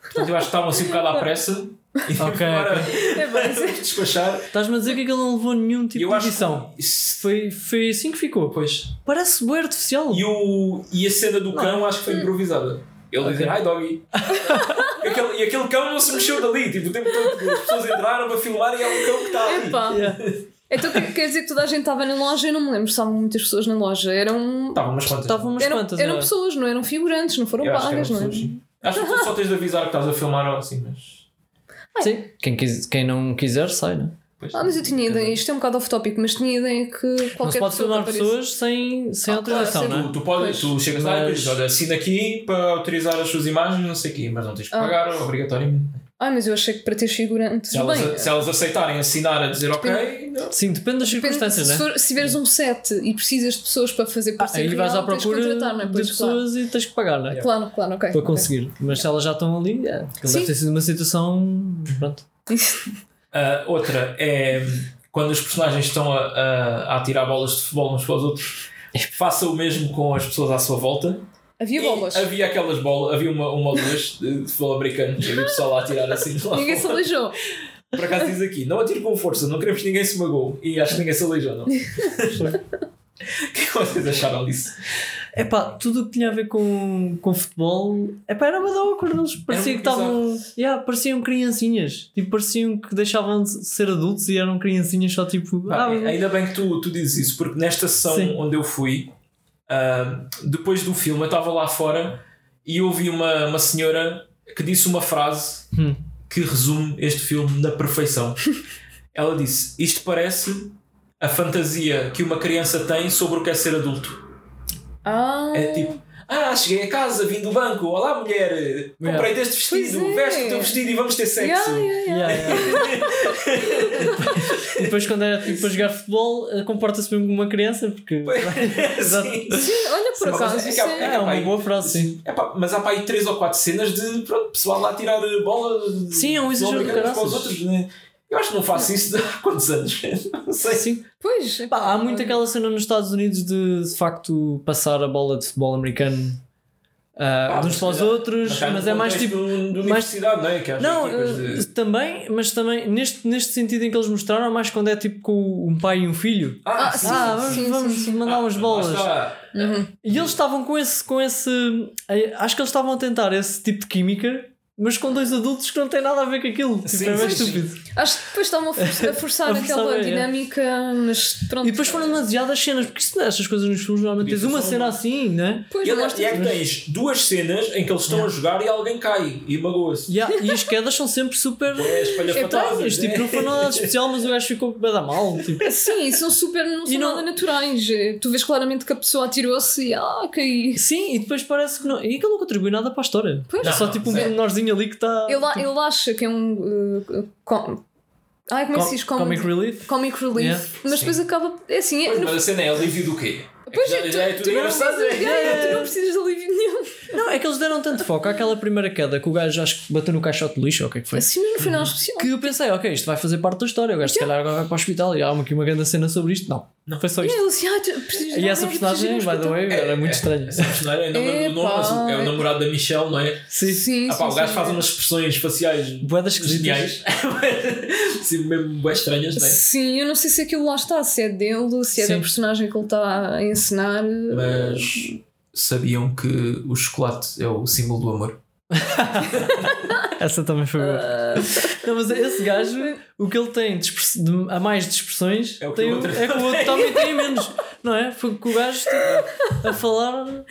Portanto, eu acho que estavam assim um bocado à pressa e Ok, agora É despachar. Estás-me a dizer que ele não levou nenhum tipo Eu de edição. que Foi, foi assim que ficou. Pois. Parece bem artificial. E, o, e a cena do cão acho que foi improvisada. Ele Ok. dizer, ai doggy. e, aquele, e aquele cão não se mexeu dali. Tipo, o tempo todo que as pessoas entraram para filmar e é um cão que está ali. Epá. Yeah. Então quer quer dizer que toda a gente estava na loja? Eu não me lembro se estavam muitas pessoas na loja. Eram, Estavam umas quantas. Estavam umas eram, quantas. eram era. pessoas, não eram figurantes, não foram Eu acho que eram pagas, não é? Acho que tu só tens de avisar que estás a filmar ou assim, mas. Sim, quem, quis, quem não quiser sai, né? Pois. Ah, mas eu tinha ideia, isto é um bocado off-topic, mas tinha ideia que Não qualquer se pode pessoa filmar que apareça- pessoas sem, sem Ah, autorização, claro, não Tu, é? tu, podes, tu chegas lá e Mas- dizes, olha, assina aqui para autorizar as suas imagens, não sei o quê, mas não tens que Ah. pagar obrigatoriamente. Ah, mas eu achei que para ter figurantes. Se elas, Bem, se elas aceitarem assinar a dizer ok, não. Sim, depende das depende- circunstâncias, se, né? se tiveres um set e precisas de pessoas para fazer Ah, parecer aí vais real, à tens que procura não é? de claro. pessoas e tens que pagar, né? Claro, claro, ok. Para conseguir. Mas se elas já estão ali, é, deve ter sido uma situação. Pronto. Ah, outra é quando os personagens estão a, a, a atirar bolas de futebol uns para os outros, faça o mesmo com as pessoas à sua volta. Havia E bolas. Havia aquelas bolas, havia uma, uma ou duas de de futebol americano havia o pessoal lá a tirar assim de lá Ninguém se aleijou. Por acaso diz aqui, não atire com força, não queremos que ninguém se magoe. E acho que ninguém se aleijou, não. O que é que vocês acharam disso? É pá, tudo o que tinha a ver com, com futebol. É pá, era uma da awkward. Eles parecia que estavam. Yeah, pareciam criancinhas. Tipo, pareciam que deixavam de ser adultos e eram criancinhas só tipo. Pá, ah, ainda bem que tu, tu dizes isso, porque nesta sessão Sim. onde eu fui, ah, depois do filme, eu estava lá fora e ouvi uma, uma senhora que disse uma frase Hum. que resume este filme na perfeição. Ela disse: Isto parece a fantasia que uma criança tem sobre o que é ser adulto. Ah, É tipo. Ah, cheguei a casa, vim do banco. Olá, mulher. Comprei Yeah. este vestido. Pois é. Veste o teu vestido e vamos ter sexo. Yeah, yeah, yeah. Yeah, yeah. e depois, quando é tipo para jogar futebol, eh, comporta-se mesmo como uma criança, porque. Exato. Sim. Sim, olha, por Sim, acaso, é há- é... é É uma boa frase, sim. É pá, mas há para aí 3 ou 4 cenas de pronto, pessoal lá a tirar bola. de- Sim, é um exagero para os outros. Né? Eu acho que não faço isso há quantos anos? Não sei. Sim. Pois, Pá, há muito aquela cena nos Estados Unidos de de facto passar a bola de futebol americano ah, Ah, de uns mas para os outros, no mas é mais tipo. de de mais- universidade, não é? Que Não, equipas eh, de- também, mas também neste, neste sentido em que eles mostraram, é mais quando é tipo com um pai e um filho. Ah, Ah, sim. sim. ah, vamos, sim, vamos sim. mandar umas Ah, bolas. lá está. Uhum. E eles estavam com esse, com esse. eh, Acho que eles estavam a tentar esse tipo de química, mas com dois adultos que não têm nada a ver com aquilo. Tipo, Sim, é mais estúpido. Acho que depois estavam a forçar, a forçar A forçar, aquela é. dinâmica, mas pronto. E depois foram demasiadas cenas, porque isso, estas coisas nos filmes normalmente tens uma cena assim, né? Depois E, não é- e é que tens duas cenas em que eles estão a jogar e alguém cai e magoa-se. Yeah, e as quedas são sempre super. É espalhafatosas. Tipo, é. não foi nada especial, mas o gajo ficou bem da mal. Tipo, Sim, são super, não são não- nada naturais. Tu vês claramente que a pessoa atirou-se e ah, caí. sim, e depois parece que não. E aquilo não contribui nada para a história. Pois. é só Não, tipo um zero. Menorzinho ali que está. Ele, a- ele acha que é um. Uh, com... Ai, como é que se diz? Com- Comic Relief. Comic relief. Yeah. Mas Sim. depois acaba. É assim, é, Pois, no- mas a cena é alívio do quê? Pois já, é, tu, já é tu não precisas, é? tu não precisas de alívio nenhum. Não, é que eles deram tanto foco àquela primeira queda que o gajo acho que bateu no caixote de lixo, ou o que é que foi? Assim, no final especial. Que eu pensei, ok, isto vai fazer parte da história. O gajo se calhar agora vai para o hospital e há uma, aqui uma grande cena sobre isto. Não, não foi só isto. assim, ah, E essa personagem, by the way, era muito estranha. Essa personagem, não lembro do nome, mas Epá. é o namorado da Michelle, não é? Sim, Sim, Ah, pá, sim, o gajo sim. faz umas expressões faciais Boedas geniais. Sim, mesmo bem estranhas, não é? Sim, eu não sei se aquilo lá está, se é dele, se é Sim. da personagem que ele está a encenar. Mas sabiam que o chocolate é o símbolo do amor? Essa também foi boa. Não, mas esse gajo, o que ele tem de a mais de expressões É o que tem o outro é que o outro também tem menos. Não é? Foi que o gajo tipo, a falar.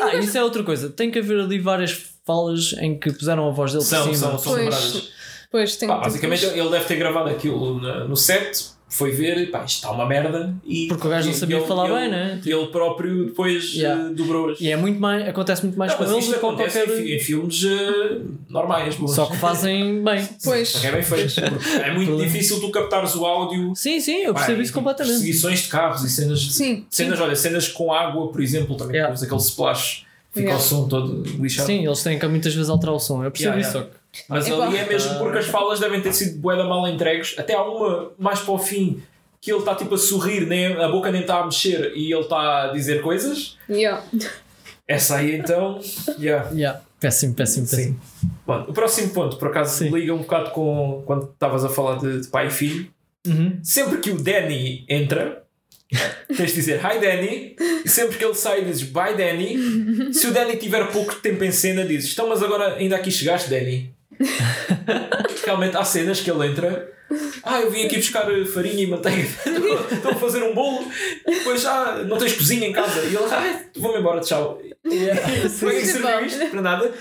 Ah, isso é outra coisa. Tem que haver ali várias falas em que puseram a voz dele São, por cima. são, são Pois. lembradas. Pois, tem Pá, basicamente ele deve ter gravado aquilo no set, foi ver, pá, isto está uma merda. E, Porque o gajo não sabia ele- falar ele- bem, né? E ele próprio depois Yeah. eh, dobrou-as. E é muito mais, acontece muito mais Não, com mas eles do que qualquer. em, em filmes eh, normais. bons. Só que fazem bem. Pois. Só que é bem feito. É muito difícil tu captares o áudio. Sim, sim, eu percebo Pá, isso completamente. Perseguições de carros e cenas. Sim. Cenas, olha, cenas com água, por exemplo, também Yeah. yeah. aquele splash. Fica Yeah. o som todo lixado. Sim, eles têm que muitas vezes alterar o som. Eu percebo Yeah, isso. yeah. Só que Mas Epá. ali é mesmo porque as falas devem ter sido bué da mal entregues. Até há uma mais para o fim que ele está tipo a sorrir, nem, a boca nem está a mexer e ele está a dizer coisas. Yeah. Essa aí então. Yeah. Yeah. Péssimo, péssimo, péssimo. Bom, o próximo ponto, por acaso, Sim. liga um bocado com quando estavas a falar de, de pai e filho. Uhum. Sempre que o Danny entra, tens de dizer Hi Danny. E sempre que ele sai, dizes Bye Danny. Se o Danny tiver pouco tempo em cena, dizes Então, mas agora ainda aqui chegaste, Danny. Realmente há cenas que ele entra. Ah, eu vim aqui buscar farinha e manteiga. Estou a fazer um bolo. Depois já não tens cozinha em casa. E ele, ah, vou-me embora, tchau. Para que Sim. serviu isto? Para nada.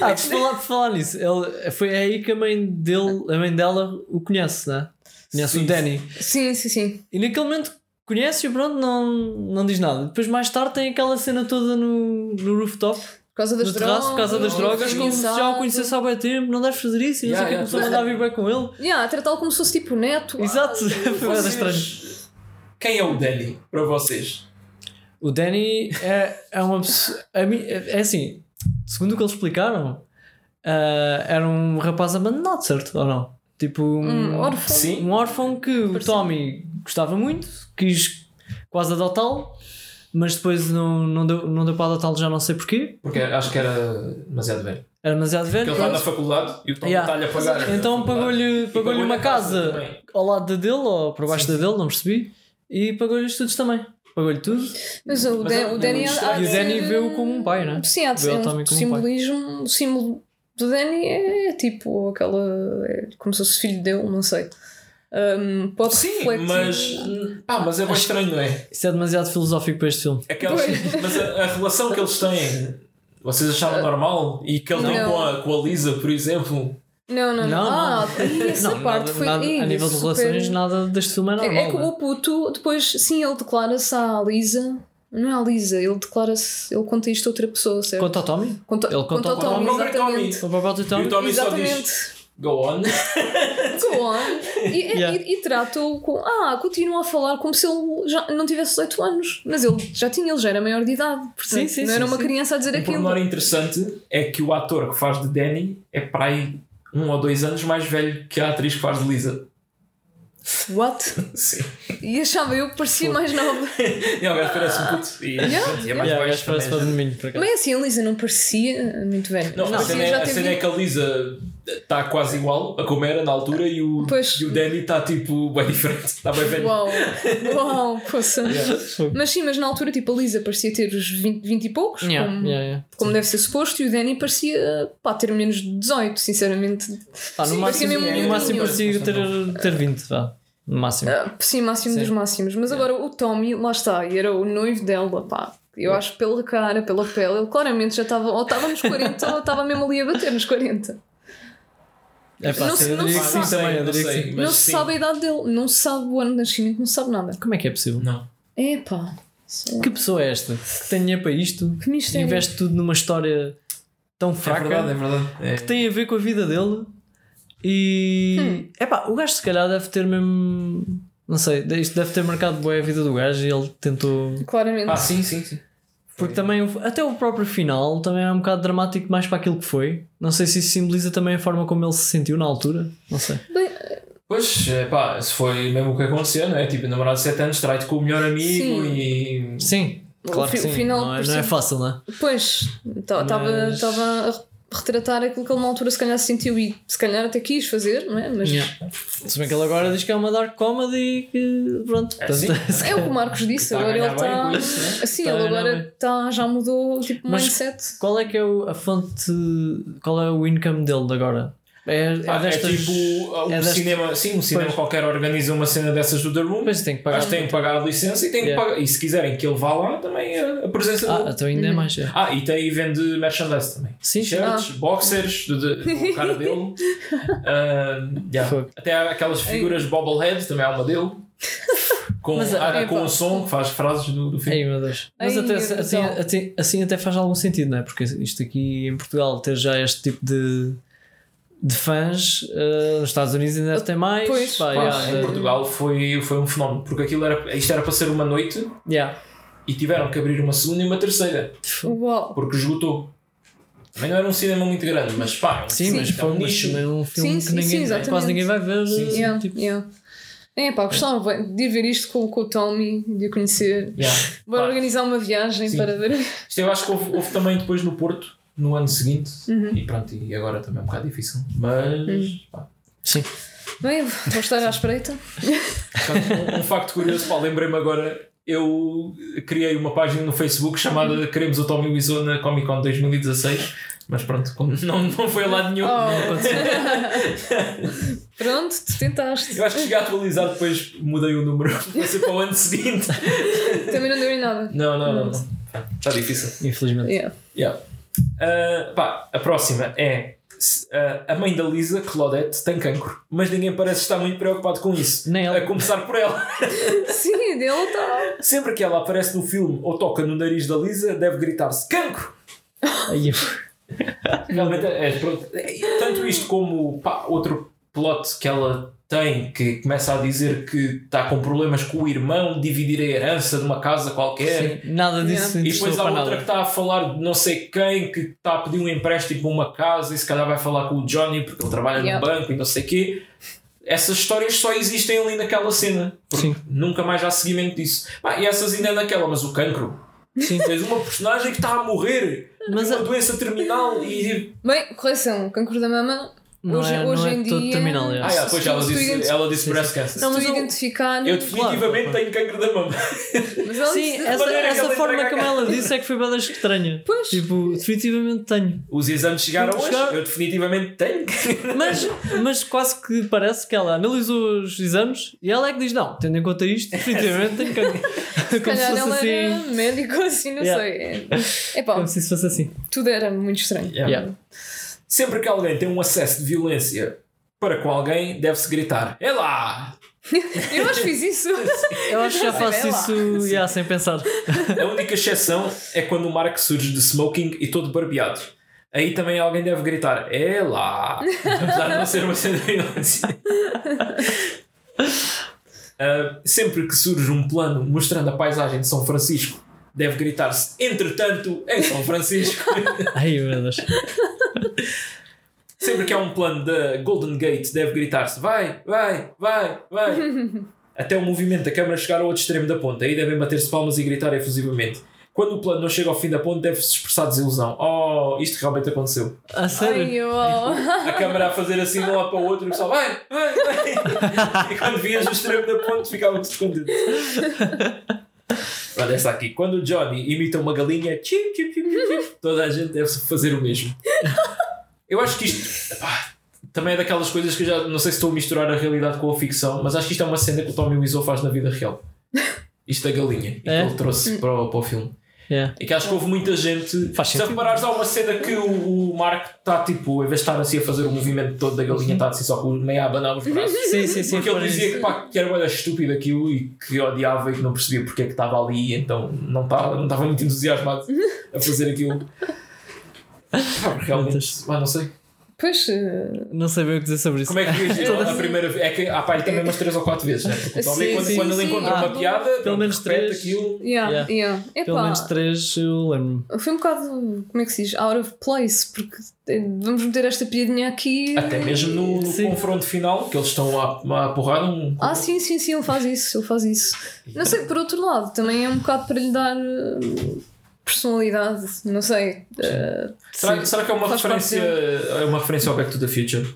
Ah, por falar, por falar nisso, ele, foi aí que a mãe dele, a mãe dela o conhece, né? Conhece Sim. o Danny. Sim, sim, sim. E naquele momento conhece e pronto, não, não diz nada. Depois mais tarde tem aquela cena toda no, no rooftop, Por causa das no drogas. terraço, por causa das drogas, como se já o conhecesse há bem tempo, não deves fazer isso, e não sei o que, começou a mandar vir bem com ele. Yeah, a tratá-lo como se fosse tipo neto. Exato, foi estranho. Quem é o Danny para vocês? O Danny é, é uma pessoa. mim- É assim, segundo o que eles explicaram, ah, era um rapaz abandonado, certo? Ou não? Tipo um, Um órfão. Sim. um órfão que o. Tommy gostava muito, quis quase adotá-lo, mas depois não, não, deu, não deu para adotá-lo, já não sei porquê. Porque acho que era demasiado velho. Era demasiado Porque velho. ele está na faculdade e o Tom Yeah. está-lhe a pagar. Então pagou-lhe E pagou uma casa também. ao lado dele ou por baixo Sim, da dele, não percebi, e pagou-lhe os estudos também. Pagou-lhe tudo. Mas o, Mas Dan- é- o é Danny E o Danny vê-o como um pai, né? Sim, há de um um pai. simbolismo. O símbolo do Danny é tipo aquela. É como se fosse filho dele, não sei. Um, pode Sim, refletir- mas. Pá, mas é bem estranho, não é? Isso é demasiado filosófico para este filme. Aquelas, mas a, a relação que eles têm, vocês acharam normal? E que ele tem Não. com a, com a Lisa, por exemplo. Não, não, não. Não, ah, e essa Não, parte nada- foi. nada- a nível de super- relações, nada deste filme é normal. É, é que né? o puto, depois, sim, ele declara-se à Lisa. Não é à Lisa, ele declara-se. Ele conta isto a outra pessoa, certo? Quanto ao Tommy? Conta, ele conta ao ao Tommy, Tommy. exatamente. O E Tommy? o Tommy só Exatamente. diz: Go on. Go on. E, Yeah. e- e trata-o com. Ah, continua a falar como se ele já não tivesse 18 anos. Mas ele já tinha, ele já era maior de idade. Portanto, Sim, sim, não sim, era uma sim. criança a dizer Um aquilo. pormenor interessante é que o ator que faz de Danny é para aí um ou dois anos mais velho que a atriz que faz de Lisa. What? Sim. E achava eu que parecia mais nova. E o gajo parece um puto. E, Yeah. e é mais Yeah, baixo parece também. para de mim. Mas assim, a Lisa não parecia muito velha. Não, a, Parecia cena é, já a cena é que a Lisa está quase igual a como era na altura e o, Pois. e o Danny está tipo bem diferente. Está bem velho. Uau, uau, poça. Yeah. Mas sim, mas na altura, tipo, a Lisa parecia ter os 20, 20 e poucos, Yeah, como, yeah, yeah. como deve ser suposto, e o Danny parecia pá, ter menos de 18, sinceramente. Pá, no Sim, máximo, parecia mesmo no máximo parecia ter, ter 20, vá. No máximo. Ah, sim, máximo Sim. dos máximos. Mas agora o Tommy, lá está, e era o noivo dela, pá. Eu acho que pela cara, pela pele, ele claramente já estava, ou estava nos 40, ou estava mesmo ali a bater nos 40. É pá, não se- não diria se que sim sabe. também, eu Não diria que sei, não se sabe a idade dele, não se sabe o ano de nascimento, não se sabe nada. Como é que é possível? Não. É pá, Que pessoa é esta? Que tem dinheiro para isto? que mistério. Investe tudo numa história tão É fraca verdade, é verdade. É. que tem a ver com a vida dele e. Hum. É pá, o gajo se calhar deve ter mesmo. Não sei, isto deve ter marcado bem a vida do gajo e ele tentou. Claramente. Ah, sim, sim, sim. Porque também, até o próprio final também é um bocado dramático mais para aquilo que foi. Não sei se isso simboliza também a forma como ele se sentiu na altura. Não sei. Bem, Pois, é pá, se foi mesmo o que aconteceu, não é? Tipo, namorado de 7 anos, trai-te com o melhor amigo Sim. e. Sim, O claro que o sim. final não, é, não é fácil, não é? Pois, estava Mas- a retratar aquilo que ele na altura se calhar sentiu e se calhar até quis fazer, não é? Mas Yeah. Se bem que ele agora diz que é uma dark comedy e que pronto. É portanto, assim? é o que o Marcos disse, agora ele está. isso, né? Assim, Está a ele agora tá, já mudou tipo Mas- mindset. Qual é que é o- a fonte. Qual é o income dele de agora? É, é Ah, é destas. tipo um é destas- cinema, sim, um cinema Pois. qualquer organiza uma cena dessas do The Room. Mas tem que pagar. Mas tem que pagar a licença e tem que Yeah. pagar. E se quiserem que ele vá lá, também a, a presença Ah, dele. então ainda é mais. é. Ah, e tem e vende merchandise também. Sim, sim. T-shirts, boxers, do, do, do cara dele. Ah, yeah. Até há aquelas figuras bobblehead, também há uma dele. Com, Mas, ah, é, com o som que faz frases do, do filme. Ei, meu Deus. Mas até, assim, assim, assim até faz algum sentido, não é? Porque isto aqui em Portugal ter já este tipo de, de fãs, eh, nos Estados Unidos ainda ter mais. Pois, Pá, pá, yeah, em eh, Portugal foi, foi um fenómeno, porque aquilo era, isto era para ser uma noite yeah. e tiveram que abrir uma segunda e uma terceira, Uau. porque esgotou. Também não era um cinema muito grande, mas pá, é Sim, Sim. mas é foi um nicho. um filme Sim, que sim, ninguém, sim, quase ninguém vai ver. Sim, sim. Yeah, tipo, yeah. É pá, gostava de ir ver isto com, com o Tommy, de o conhecer. Yeah. Bora Pá, organizar uma viagem Sim. para ver. Isto eu acho que houve, houve também depois no Porto, no ano seguinte, Uhum. e pronto, e agora também é um bocado difícil. Mas pá, Sim. Bem, vou estar à espreita. um, um facto curioso, pá, lembrei-me agora. Eu criei uma página no Facebook chamada Queremos o Tommy Wiseau na Comic Con 2016, mas pronto, como não, não foi a lado nenhum. Oh. Pronto, tu tentaste. Eu acho que cheguei a atualizar, depois mudei o número, vai ser para o ano seguinte. Também não deu em nada. Não, não, não. não. Está difícil. Infelizmente. Yeah. Yeah. Uh, pá, a próxima é uh, a mãe da Lisa, Claudette, tem cancro, mas ninguém parece estar muito preocupado com isso. Nem ela. A começar por ela. Sim, dele está. Sempre que ela aparece no filme ou toca no nariz da Lisa, deve gritar-se cancro. Realmente é, é, pronto. Tanto isto como pá, outro plot que ela tem que começa a dizer que está com problemas com o irmão, dividir a herança de uma casa qualquer. Sim, nada disso. E depois há outra que nada. está a falar de não sei quem que está a pedir um empréstimo para uma casa e se calhar vai falar com o Johnny porque ele trabalha Yeah. no banco e não sei o quê. Essas histórias só existem ali naquela cena. Porque Sim. Nunca mais há seguimento disso. E essas ainda é naquela, mas o cancro. Sim. Tens uma personagem que está a morrer. Mas Mas uma a- doença terminal e. Bem, correção, cancro da mama. Não hoje é, hoje não é em todo dia. terminal. é. Ah, yeah, depois ela Se disse, ela disse breast cancer. Não, Se mas eu- identificar. Eu definitivamente Claro. tenho cancro da mama. Mas ela Sim, disse- essa, que essa ela forma como ela disse é que foi bem estranha. Pois. Tipo, definitivamente tenho. Os exames chegaram hoje. Chegaram. Eu definitivamente tenho. Mas, mas quase que parece que ela analisou os exames e ela é que diz: Não, tendo em conta isto, definitivamente tenho cancro. Se Como se calhar fosse ela era assim. médico assim, não Yeah. sei. É, é pá, Como se isso fosse assim. tudo era muito estranho. Yeah. Yeah. Sempre que alguém tem um acesso de violência para com alguém, deve-se gritar: É lá! Eu acho que fiz isso. Eu acho que já faço Sei lá. isso yeah, sem pensar. A única exceção é quando o Mark surge de smoking e todo barbeado. Aí também alguém deve gritar: É lá! Apesar de não ser uma cena de violência. Ah, sempre que surge um plano mostrando a paisagem de São Francisco, deve gritar-se: Entretanto, em São Francisco. Ai meu Deus. Sempre que há um plano da Golden Gate, deve gritar-se: Vai, vai, vai, vai. Até o movimento da câmara chegar ao outro extremo da ponta. Aí devem bater-se palmas e gritar efusivamente. Quando o plano não chega ao fim da ponte, deve-se expressar desilusão. Oh, isto realmente aconteceu. A sério? Ai, eu... A câmara a fazer assim de um lado para o outro e o pessoal vai, vai, vai. E quando vias o extremo da ponte, ficavam todos contentes. Olha esta aqui. Quando o Johnny imita uma galinha, chip, chip, chip, chip, toda a gente deve fazer o mesmo. Eu acho que isto pá, também é daquelas coisas que eu já não sei se estou a misturar a realidade com a ficção, mas acho que isto é uma cena que o Tommy Wiseau faz na vida real. Isto da galinha, e que É? ele trouxe para o, para o filme. Yeah. E que acho que houve muita gente. Faz se reparares, há uma cena que o, o Mark está tipo, em vez de estar assim a fazer o movimento todo da galinha, está assim só com meio a abanar os braços. Sim, sim, sim. Porque ele dizia isso. que, pá, que era uma estúpido aquilo e que odiava e que não percebia porque é que estava ali, então não estava não estava muito entusiasmado a fazer aquilo. Realmente, pá, não sei. Pois, eh, Não sei bem o que dizer sobre isso. Como é que reagiu a primeira vez? É que há pá, também umas 3 ou 4 vezes, né? Porque o Tommy, Sim, quando, sim, quando ele sim. encontra Ah, uma piada, pelo menos repete três. aquilo. yeah, Yeah. yeah. Pelo menos três eu lembro-me. Foi um bocado, como é que se diz, out of place, porque eh, vamos meter esta piadinha aqui. Até mesmo no, no confronto final, que eles estão a, a porrada um. Ah, sim, sim, sim, ele faz isso, ele faz isso. Não sei, por outro lado, também é um bocado para lhe dar eh, personalidade, não sei. eh, Será, Sim. será que é uma referência, é uma referência ao Back to the Future?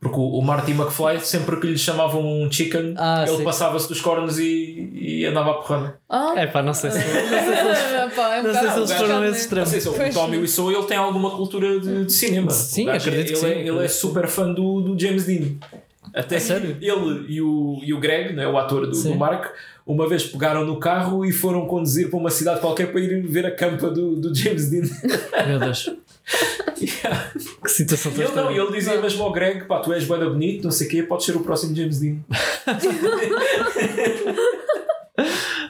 Porque o, o Marty McFly, sempre que lhe chamavam um chicken, Ah, ele sim. passava-se dos cornos e, e andava a porrada. Ah, É pá, não sei se. Não sei se eles, pá, é um não sei se eles foram esse extremo. Não sei se o. Tommy Wiseau ele tem alguma cultura de, de cinema. Sim, acredito que ele, sim, É, ele é que super fã do, do James Dean. Até sério? ele e o, e o Greg, né, o ator do, do Mark, uma vez pegaram no carro e foram conduzir para uma cidade qualquer para ir ver a campa do, do James Dean. Meu Deus, Yeah. que situação tão ele não, estranha. ele dizia mesmo ao Greg: pá, tu és bem bonito, não sei o quê, podes ser o próximo James Dean.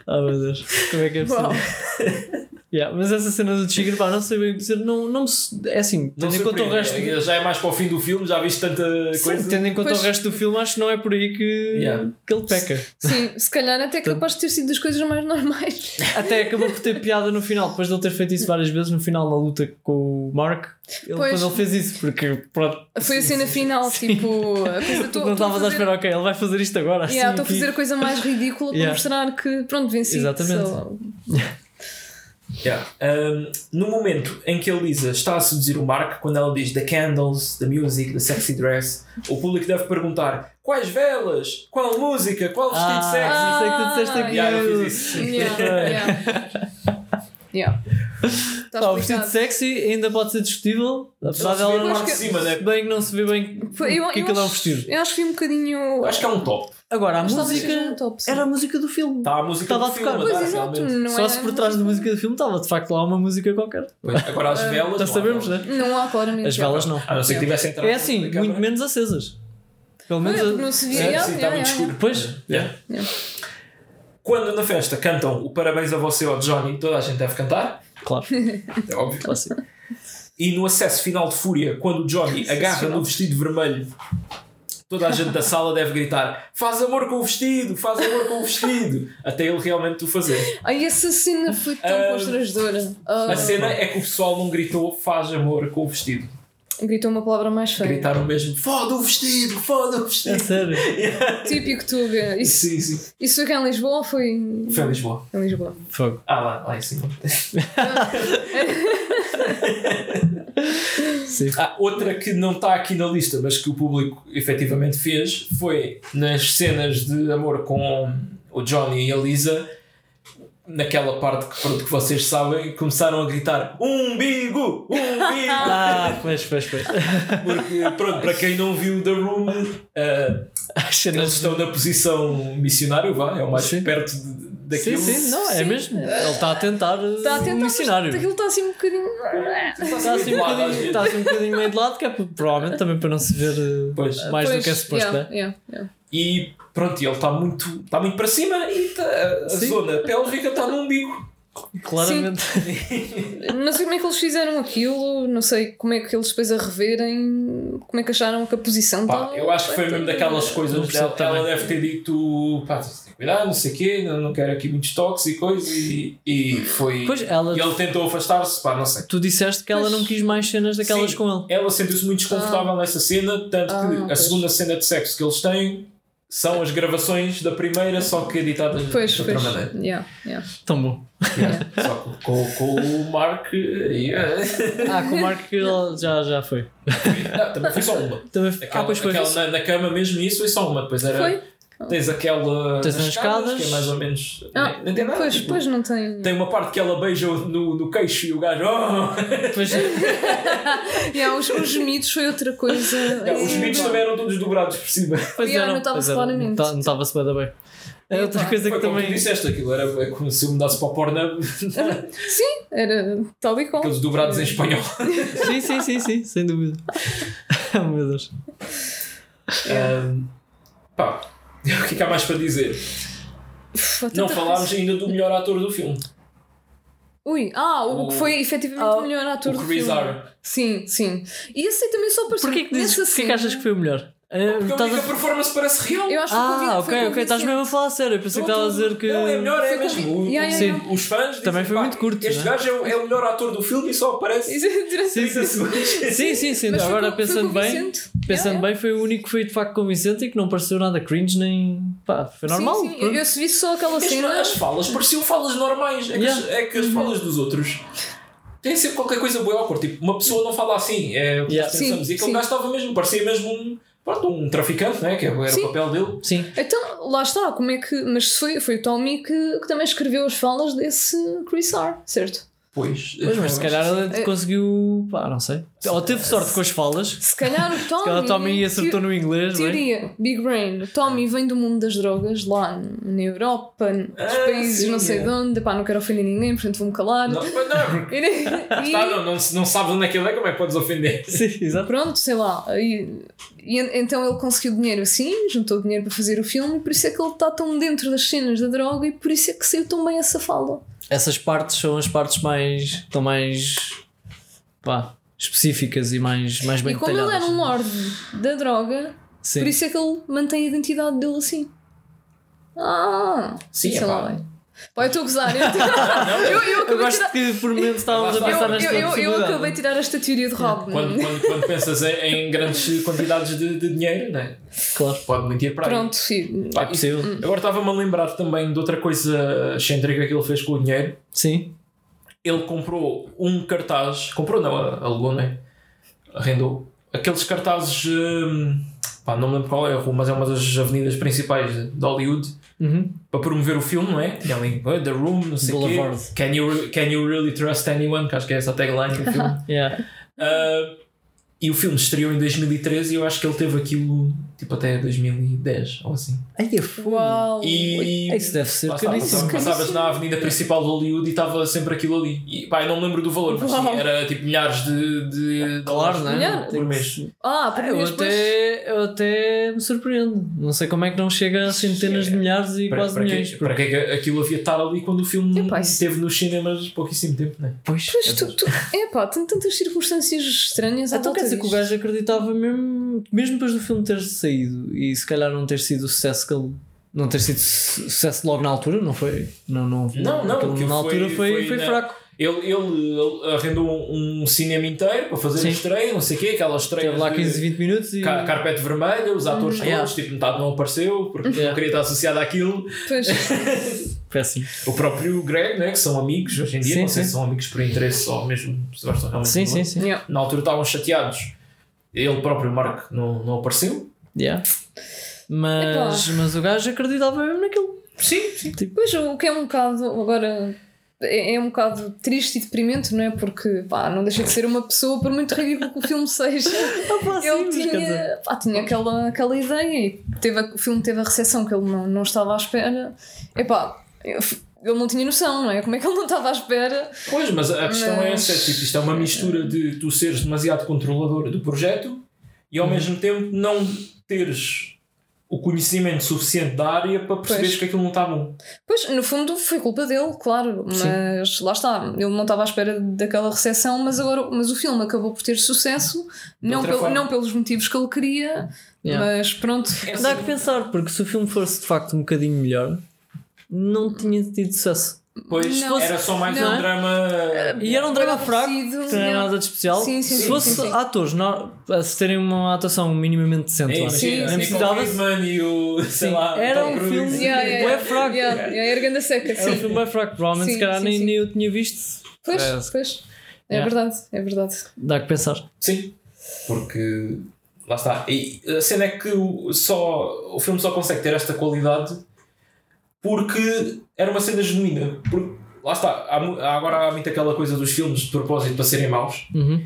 Ah, meu Deus, como é que é possível? Yeah, mas essa cena do Chicken, pá, não sei bem o que dizer. Não, não me, é assim, Não tendo em conta o resto. É, Já é mais para o fim do filme, já viste tanta Sim, coisa. tendo em conta Pois. o resto do filme, acho que não é por aí que, Yeah. que ele peca. Sim, se calhar até é capaz de ter sido das coisas mais normais. Até acabou por ter piada no final, depois de ele ter feito isso várias vezes no final na luta com o Mark. Ele, Pois. quando ele fez isso, porque pronto, Foi a cena final, tipo, a coisa tô- não a estavas à fazer- espera, ok, ele vai fazer isto agora. Yeah, assim, Estou a fazer a coisa mais ridícula para Yeah. mostrar que, pronto, venci. Exatamente. So, Yeah. Um, no momento em que a Lisa está a seduzir o Mark, quando ela diz the candles, the music, the sexy dress, o público deve perguntar quais velas, qual música, qual vestido Ah, sexy. isso é que tu disseste aqui. Yeah, eu fiz isso. Yeah, yeah. yeah. Tá o vestido sexy ainda pode ser discutível, apesar Só se vê a dela parte de cima, né? bem que não se vê bem eu, que aquilo é um vestido. Eu acho que vi um bocadinho. Acho que é um top. Agora, a Mas música era a música do filme. Está a música Estava do a tocar. filme, Pois dá, exato, realmente. não Só é se por trás da música do filme estava de facto lá uma música qualquer. Pois, Agora as velas. Já não sabemos, né? Não há claramente. As velas não. A não ser que tivessem entrado. É assim, muito menos acesas. Pelo Não, menos. é porque não se via. Muito yeah, escuro. Pois. Quando na festa cantam o parabéns a você ou Johnny, toda a gente deve cantar, claro. é óbvio. Clássico. E no acesso final de fúria, quando o Johnny agarra no vestido vermelho, toda a gente da sala deve gritar: Faz amor com o vestido, faz amor com o vestido, até ele realmente o fazer. Ai, essa cena foi tão Ah, constrangedora. Ah, A cena é que o pessoal não gritou: Faz amor com o vestido. Gritou uma palavra mais feia. Gritaram mesmo: Foda o vestido, foda o É vestido. sério. Típico Tuga. Isso, Sim, sim. isso foi cá em Lisboa ou foi. Foi em Lisboa. Em Lisboa. Fogo. Ah, lá, lá em cima. Sim. Ah, outra que não está aqui na lista, mas que o público efetivamente fez, foi nas cenas de amor com o Johnny e a Lisa, naquela parte que, pronto, que vocês sabem, começaram a gritar umbigo, umbigo. Ah, pois, pois, pois. Porque, pronto, para quem não viu The Room, As eles estão na posição missionário, vá, é o mais Sim. perto de, Sim, daquilo. sim, não, é Sim. mesmo. Ele está a tentar. Está a tentar. um missionário. mas Aquilo está assim um bocadinho. Está assim, um bocadinho, está assim um bocadinho meio de lado, que é por- provavelmente também para não se ver eh, Pois. mais do Pois, que é suposto, yeah, né? yeah, yeah. E pronto, e ele está muito, está muito para cima e tá- a Sim. zona pélvica está no umbigo. Claramente. Não sei como é que eles fizeram aquilo, não sei como é que eles depois a reverem, como é que acharam que a posição Pá, estava. eu acho que foi mesmo daquelas coisas dela. Ela também. deve ter dito, pá, cuidado, não sei o quê, não, não quero aqui muitos toques e coisas. E, e foi. Pois ela. E ele tentou afastar-se, pá, não sei. Tu disseste que ela Pois. não quis mais cenas daquelas Sim, com ele. Ela sentiu-se muito desconfortável nessa cena, tanto Ah, que a pois. segunda cena de sexo que eles têm são as gravações da primeira, só que editadas Pois, de outra pois. maneira. Yeah, yeah. Tão bom. Yeah. Só que com, com o Mark. e, eh, Ah, com o ele já, já foi. não, também foi só uma. Também, Aquela, ah, pois foi. aquela na, na cama mesmo, isso foi só uma. Depois era. Foi? Tens aquela. Tens nas as escadas. que é mais ou menos. Ah, nem, nem tem nada. Pois, tipo, pois não tem. Tem uma parte que ela beija no, no queixo e o gajo. Oh! Pois, Yeah, os, os gemidos foi outra coisa. Yeah, os mitos também eram todos dobrados por cima. pois Yeah, eram. claramente. Não estava-se bem bem. É outra coisa Foi que como tu também. disseste, aquilo era é como se eu mudasse para o Pornhub, Sim, era tal e qual. aqueles dobrados em espanhol. Sim, sim, sim, sim, sem dúvida. oh, meu Deus. Um, pá, o que é que há mais para dizer? Uf, Não falámos coisa. ainda do melhor ator do filme. Ui, ah, o, O- que foi efetivamente Ah, o melhor ator o do Chris filme. Sim, sim. E esse aí também só apareceu. Porquê que dizes? Porquê que achas que foi o melhor? Eh, Porque a estás única a- performance parece real. Eu acho que Ah, ok, ok, estás mesmo a falar a sério. Eu pensei que estava a dizer que. Não, é melhor, é mesmo. Yeah, os- fãs dizem, Também foi muito curto, Este né? gajo é o, é o melhor ator do filme e só aparece Isso é interessante. 30 segundos. Sim, sim, sim. Agora pensando bem, pensando Yeah, bem, foi o único que foi de facto convincente e que não pareceu nada cringe nem. pá, foi normal. Sim, sim. Eu, eu vi só aquela As, cena. as falas pareciam falas normais. É que, as, é as falas dos outros têm sempre qualquer coisa boa ao cor. Tipo, uma pessoa não fala assim. É o que Yeah. nós pensamos. Sim, e aquele sim. gajo estava mesmo, parecia mesmo um, pronto, um traficante, né? que era Sim. o papel dele. Sim. Então, lá está, como é que. Mas foi, foi o Tommy que, que também escreveu as falas desse Chris R, certo? Pois, Pois, mas se calhar ele É. conseguiu. Pá, não sei. Ou teve sorte com as falas. Se calhar o Tommy. Se calhar o Tommy acertou no inglês, é? Teoria, Big Brain. O Tommy vem do mundo das drogas, lá na Europa, nos Ah, países sim, não sei é. de onde. Pá, não quero ofender ninguém, portanto vou-me calar. Não, mas não, porque E, e- está, não, não, não sabes onde é que ele é, como é que podes ofender? Sim, exato. pronto, sei lá. E, e en- então ele conseguiu dinheiro assim, juntou dinheiro para fazer o filme, e por isso é que ele está tão dentro das cenas da droga e por isso é que saiu tão bem essa fala. Essas partes são as partes mais. estão mais. pá, específicas e mais, mais bem e como ele era um lord da droga, Sim. por isso é que ele mantém a identidade dele assim. Ah, Sim, sei é lá. bem. Pá, eu estou a gozar. Eu, eu, eu, gosto tirar- que por momentos estávamos a Eu- pensar eu, nesta eu, eu, eu possibilidade. acabei de tirar esta teoria de Rob. Quando, quando, quando pensas em, em grandes quantidades de, de dinheiro, né? Claro. pode mentir para aí. Pronto, sim. Pá, É possível. Agora estava-me a lembrar também de outra coisa excêntrica que ele fez com o dinheiro. Sim. Ele comprou um cartaz, comprou não, alugou, né? Arrendou. Aqueles cartazes, hum, pá, não me lembro qual é a rua, mas é uma das avenidas principais de de Hollywood. Uhum. Para promover o filme, não é? Tinha ali "Oh, The Room, não sei o quê. Can you, can you really trust anyone? Que acho que é essa a tagline do filme. Yeah. Ah, e o filme estreou em 2013 e eu acho que ele teve aquilo tipo até 2010 ou assim. Ai, é. Uau! É, Isso deve ser está, caríssimo. passavas- Passavas na avenida principal de Hollywood e estava sempre aquilo ali. E pá, eu não me lembro do valor, mas sim, era tipo milhares de, de Claro, dólares não é? Milhar? por mês. Ah, por Ah, eu, até, eu até me surpreendo. Não sei como é que não chega a centenas de milhares e Para, quase para, milhões. que, para que é que aquilo havia de estar ali quando o filme Epá, esteve nos cinemas pouquíssimo tempo, não é? Pois, Pois, quer tu, tu, é pá, tem tantas circunstâncias estranhas Então quer dizer que o gajo acreditava mesmo, mesmo depois do filme ter saído e se calhar não ter sido o sucesso que ele. Não ter sido su- sucesso logo na altura, não foi? Não, não, Não, não, aquilo na altura foi- foi, foi na- fraco. Ele, ele arrendou um cinema inteiro para fazer Sim. estreia, não sei o quê, aquelas estreias. Teve lá de- 15, 20 minutos e. Ca- Carpete vermelha, os atores todos, Yeah. tipo, metade não apareceu porque Yeah. não queria estar associado àquilo. Pois, Péssimo. O próprio Greg, né, que são amigos hoje em dia, Sim, não sei sim. se são amigos por interesse ou mesmo se gostam realmente. Sim, sim, sim. Na altura estavam chateados. Ele próprio, Mark, não, não apareceu. Yeah. Mas, mas o gajo acreditava mesmo naquilo. Sim, sim. Pois, o que é um bocado, agora, é, é um bocado triste e deprimente, não é? Porque, pá, não deixa de ser uma pessoa, por muito ridículo que o filme seja. ele tinha, pá, tinha aquela, aquela ideia e teve, a- o filme teve a recepção que ele não, não estava à espera. Epá, ele não tinha noção, não é? Como é que ele não estava à espera? Pois, mas a questão é Mas- essa: é, tipo, isto é uma mistura de tu seres demasiado controlador do projeto e ao mesmo tempo não teres o conhecimento suficiente da área para perceberes Pois. que aquilo não está bom. Pois, no fundo foi culpa dele, claro, mas lá está, ele não estava à espera daquela recepção, mas agora mas o filme acabou por ter sucesso, não, não pelos motivos que ele queria, Yeah. mas pronto. Dá que pensar, porque se o filme fosse de facto um bocadinho melhor, não tinha tido sucesso. Pois Não. era só mais Não. um drama. E era um drama fraco, não era nada de especial. Sim, sim, se fosse sim, sim. atores não, a se terem uma atuação minimamente decente, É, Sim, sim. precisava. E o. Sei Sim, lá, era um filme- Yeah, yeah, Bué fraco. Yeah, yeah, era grande seca, Era um filme bem fraco, provavelmente Sim, se calhar nem, eu tinha visto. Pois, É. pois. É verdade, é verdade. Dá que pensar. Sim, porque lá está. E a cena é que o, só, o filme só consegue ter esta qualidade porque era uma cena genuína. Porque, lá está, há, agora há muito aquela coisa dos filmes de propósito para serem maus Uhum.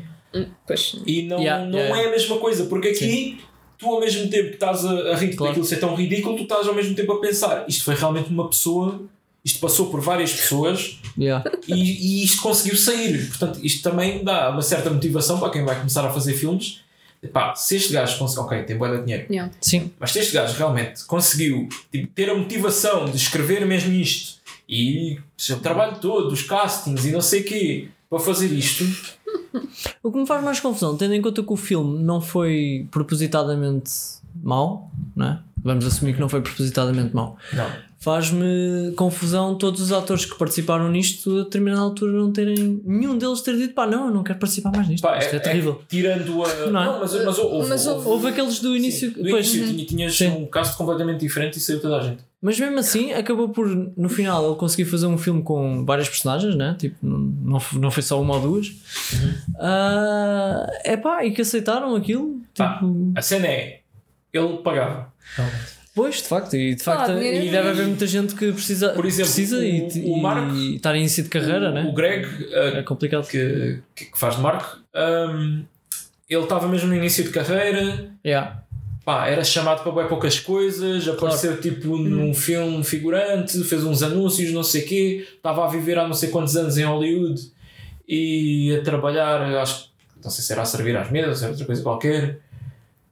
Pois. e não, Yeah, não yeah. é a mesma coisa, porque aqui. Tu, ao mesmo tempo que estás a, a rir Claro. daquilo ser tão ridículo, tu estás ao mesmo tempo a pensar isto foi realmente uma pessoa, isto passou por várias pessoas Yeah. e, e isto conseguiu sair. Portanto, isto também dá uma certa motivação para quem vai começar a fazer filmes. Epá, se este gajo conseguiu, ok, tem boa de dinheiro, Yeah. Sim. mas se este gajo realmente conseguiu tipo, ter a motivação de escrever mesmo isto e o seu trabalho todo, os castings e não sei o quê, para fazer isto, O que me faz mais confusão, tendo em conta que o filme não foi propositadamente mau, não é? Vamos assumir que não foi propositadamente mau. não. Faz-me confusão todos os atores que participaram nisto a determinada altura não terem. nenhum deles ter dito pá, não, eu não quero participar mais nisto. Pá, Isto é, terrível. tirando a. Não é? Não, mas, mas houve. Mas houve- Houve aqueles do início. Sim, do pois, início tinha- tinhas Sim. um cast completamente diferente e saiu toda a gente. Mas mesmo assim, acabou por, no final, ele conseguir fazer um filme com várias personagens, né? Tipo, não, não foi só uma ou duas. É pá, e que aceitaram aquilo. Pá, Tipo, A cena é. ele pagava. Pois, de facto, e de facto, é e deve dinheiro. haver muita gente que precisa, Por exemplo, precisa o- e, o Marco- e estar em início de carreira, o, né? o Greg, uh, É complicado. que, que faz de Marco, um, ele estava mesmo no início de carreira, Yeah. pá, era chamado para bem poucas coisas, apareceu tipo num filme figurante, fez uns anúncios, não sei o quê, estava a viver há não sei quantos anos em Hollywood e a trabalhar, acho que não sei se era a servir às mesas, se era outra coisa qualquer.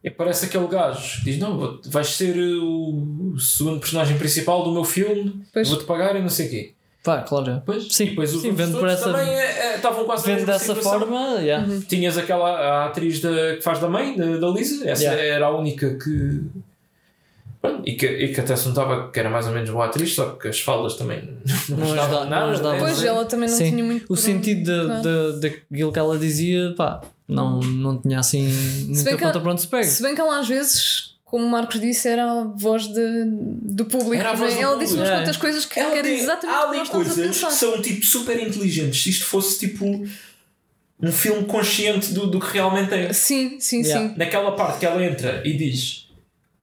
E parece aquele gajo que diz: Não, vais ser o segundo personagem principal do meu filme, Pois. vou-te pagar e não sei o quê. Pá, claro. Pois, Sim, os sim, vendo por essa- também é, é, estavam quase na Vendo dessa situação. forma, yeah. Tinhas aquela a atriz da, que faz da mãe, da, da Lisa, essa Yeah. era a única que. Pronto, E que, e que até se notava que era mais ou menos boa atriz, só que as faldas também não, Não ajudavam ajuda- não nada. ajudava. é, Pois é. ela também não Sim. tinha muito. O sentido onde- da- da- daquilo que ela dizia, pá, não, não tinha assim muita para onde se pega. Se bem que ela às vezes, como o Marcos disse, era a voz de, do público. Era a voz né? do ela público. disse umas É. quantas coisas que Ela era exatamente há o que ali coisas que são tipo super inteligentes. Se isto fosse tipo um filme consciente do, do que realmente é. Sim, sim, Yeah. sim. Naquela parte que ela entra e diz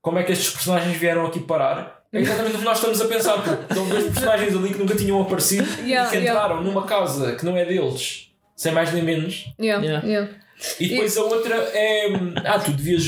como é que estes personagens vieram aqui parar. É exatamente o que nós estamos a pensar, porque estão dois personagens ali que nunca tinham aparecido Yeah, e que yeah. entraram numa casa que não é deles, sem mais nem menos. Yeah, Yeah. yeah. E depois a outra é ah, tu devias,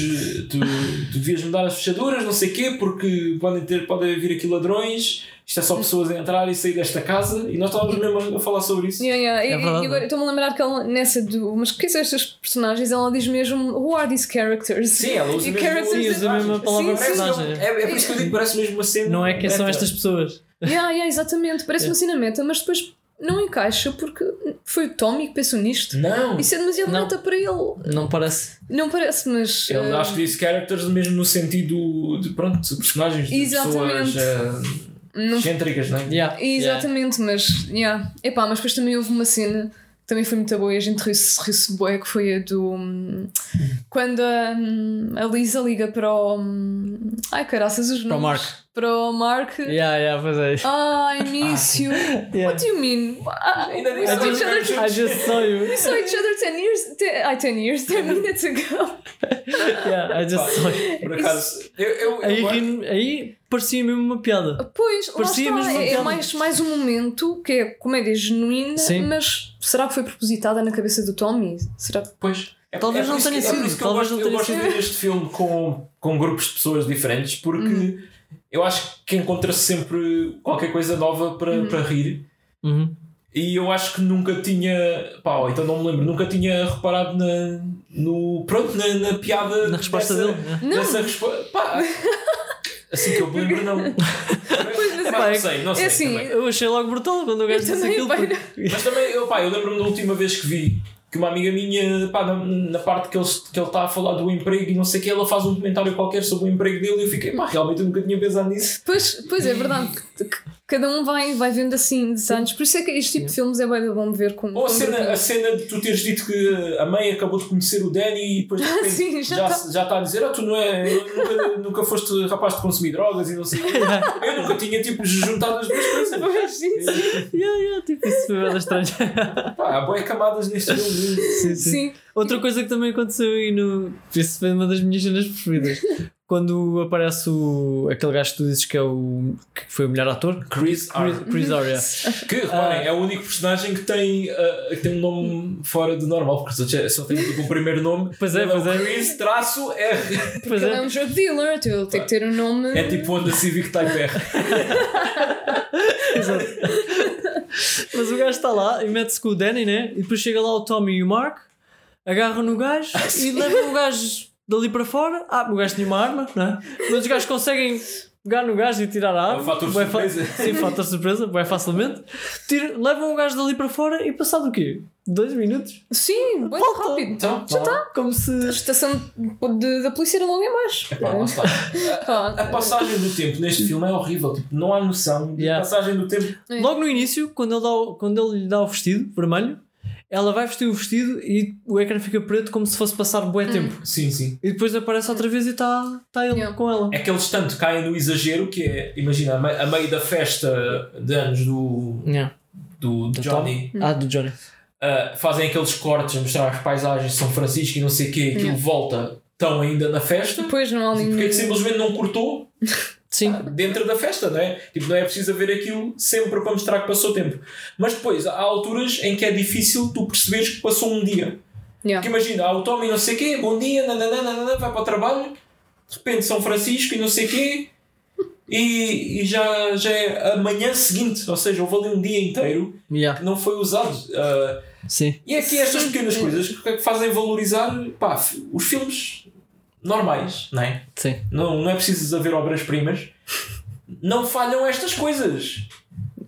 tu, tu devias mudar as fechaduras, não sei o quê, porque podem, ter, podem vir aqui ladrões, isto é só pessoas a entrar e sair desta casa, e nós estávamos mesmo a falar sobre isso. Yeah, yeah. E- É e, verdade. agora estou-me a lembrar que ela, nessa do. Mas quem são estes personagens? Ela diz mesmo: Who are these characters? Sim, ela usa E mesmo characters Sim, usa a palavra Sim, sim. personagem. É, é por isso que eu digo, parece mesmo uma cena. Não é são meta. estas pessoas. Yeah, yeah, exatamente. Parece uma cena meta, mas depois não encaixa porque foi o Tommy que pensou nisto. Não, Isso é demasiado Não. meta para ele. Não parece. Não parece, mas. ele eh, acho que disse characters mesmo no sentido de, pronto, de personagens, de Exatamente. pessoas eh, não excêntricas, não é? Yeah. Exatamente, mas. Yeah. Epá, mas depois também houve uma cena também foi muito boa e a gente riu-se riu bué, que foi a do. hum, Quando a, hum, a Lisa liga para o. hum, Ai caraças, os Para o nomes. Mark. Para o Mark. Yeah, yeah, pois é. Ah, início. Yeah. What do you mean? Ah, Ainda we nem saw each other. nomes. I just saw you. We saw each other 10 years. Te, ai, 10 years, 10 minutes ago. Yeah, I just saw you. Por acaso, eu, eu, Aí, eu, ri- aí parecia mesmo uma piada. Pois, lá Parecia está. mesmo uma É, é mais, mais um momento que é comédia genuína, Sim. mas será que foi propositada na cabeça do Tommy? Será que. Pois. É, Talvez é não tenha que- é sido, que eu talvez gosto, não eu tenha gosto de sido. ver este filme com, com grupos de pessoas diferentes porque Uhum. eu acho que encontra-se sempre qualquer coisa nova para, Uhum. para rir. Uhum. E eu acho que nunca tinha. Pá, então não me lembro, nunca tinha reparado na, no, pronto, na, na piada. Na resposta dessa, dele. né? Não. Dessa resposta. Pá, assim que eu me lembro, não. mas Pá, é- não sei, não sei. é assim, também. Eu achei logo brutal quando o gajo disse aquilo. pai, porque- Mas também, eu, pá, eu lembro-me da última vez que vi que uma amiga minha, pá, na, na parte que ele que ele está a falar do emprego e não sei o que, ela faz um comentário qualquer sobre o emprego dele e eu fiquei, pá, realmente eu nunca tinha pensado nisso. Pois, pois é verdade. Cada um vai, vai vendo assim detalhes. Por isso é que este tipo de filmes é bem bom de ver com. Ou a com cena, a cena de tu teres dito que a mãe acabou de conhecer o Danny e depois de repente Sim, já já, tá. já está a dizer, ah, tu não é, nunca, nunca foste rapaz de consumir drogas e não sei. Eu nunca tinha tipo juntado as duas coisas. Pois, sim, sim. Yeah, yeah, tipo, isso foi bem estranho. Pá, há boas camadas neste filme. sim, sim. Sim. Outra coisa que também aconteceu aí no. Isso foi uma das minhas cenas preferidas. Quando aparece o, aquele gajo que tu dizes que é o. que foi o melhor ator. Chris Chris, Arthur. Chris Arya. Que, reparem, é o único personagem que tem, ah, que tem um nome fora do normal, porque é- só tem tipo um primeiro nome. Pois é, Ele pois é. Chris, traço, R. Pois Ele é é. um drug dealer, então ele tem que ter um nome. É tipo Honda Civic Type R. Exato. Mas o gajo está lá e mete-se com o Danny, né? E depois chega lá o Tommy e o Mark, agarram no gajo e levam o gajo dali para fora. Ah, o gajo tinha uma arma, né? Mas os gajos conseguem pegar no gajo e tirar a arma. É o fator Bué fa- surpresa. Sim, fator surpresa, bem facilmente. Tira- levam o gajo dali para fora e passado o quê? Dois minutos? Sim, bem Volta. rápido. Então, Já está. Como A se. estação de- da polícia era logo em baixo. epá, lá está. Pá, A passagem do tempo neste filme é horrível. Tipo, não há noção de Yeah. passagem do tempo. É. Logo no início, quando ele, dá o- quando ele lhe dá o vestido vermelho, ela vai vestir o vestido e o ecrã fica preto como se fosse passar bué tempo. Sim, sim. E depois aparece outra vez e está tá ele Yeah. com ela. É que eles tanto caem no exagero que é, imagina, a, me- a meio da festa de anos do, Yeah. do Do Johnny, Ah, do Johnny. uh, fazem aqueles cortes a mostrar as paisagens de São Francisco e não sei o quê, aquilo Yeah. volta estão ainda na festa, Depois não há ali. porque é que simplesmente não cortou Sim. dentro da festa, não é? Tipo, não é preciso haver aquilo sempre para mostrar que passou tempo. Mas depois há alturas em que é difícil tu perceberes que passou um dia. Yeah. Porque imagina, há o Tommy não sei o quê, bom dia, nananã, vai para o trabalho, de repente São Francisco e não sei o quê, e, e já, já é a manhã seguinte, ou seja, houve ali um dia inteiro Yeah. que não foi usado. Ah, Sim. e é que estas pequenas coisas que fazem valorizar pá, os filmes normais, não é? Sim. Não, não é preciso haver obras-primas. Não falham estas coisas.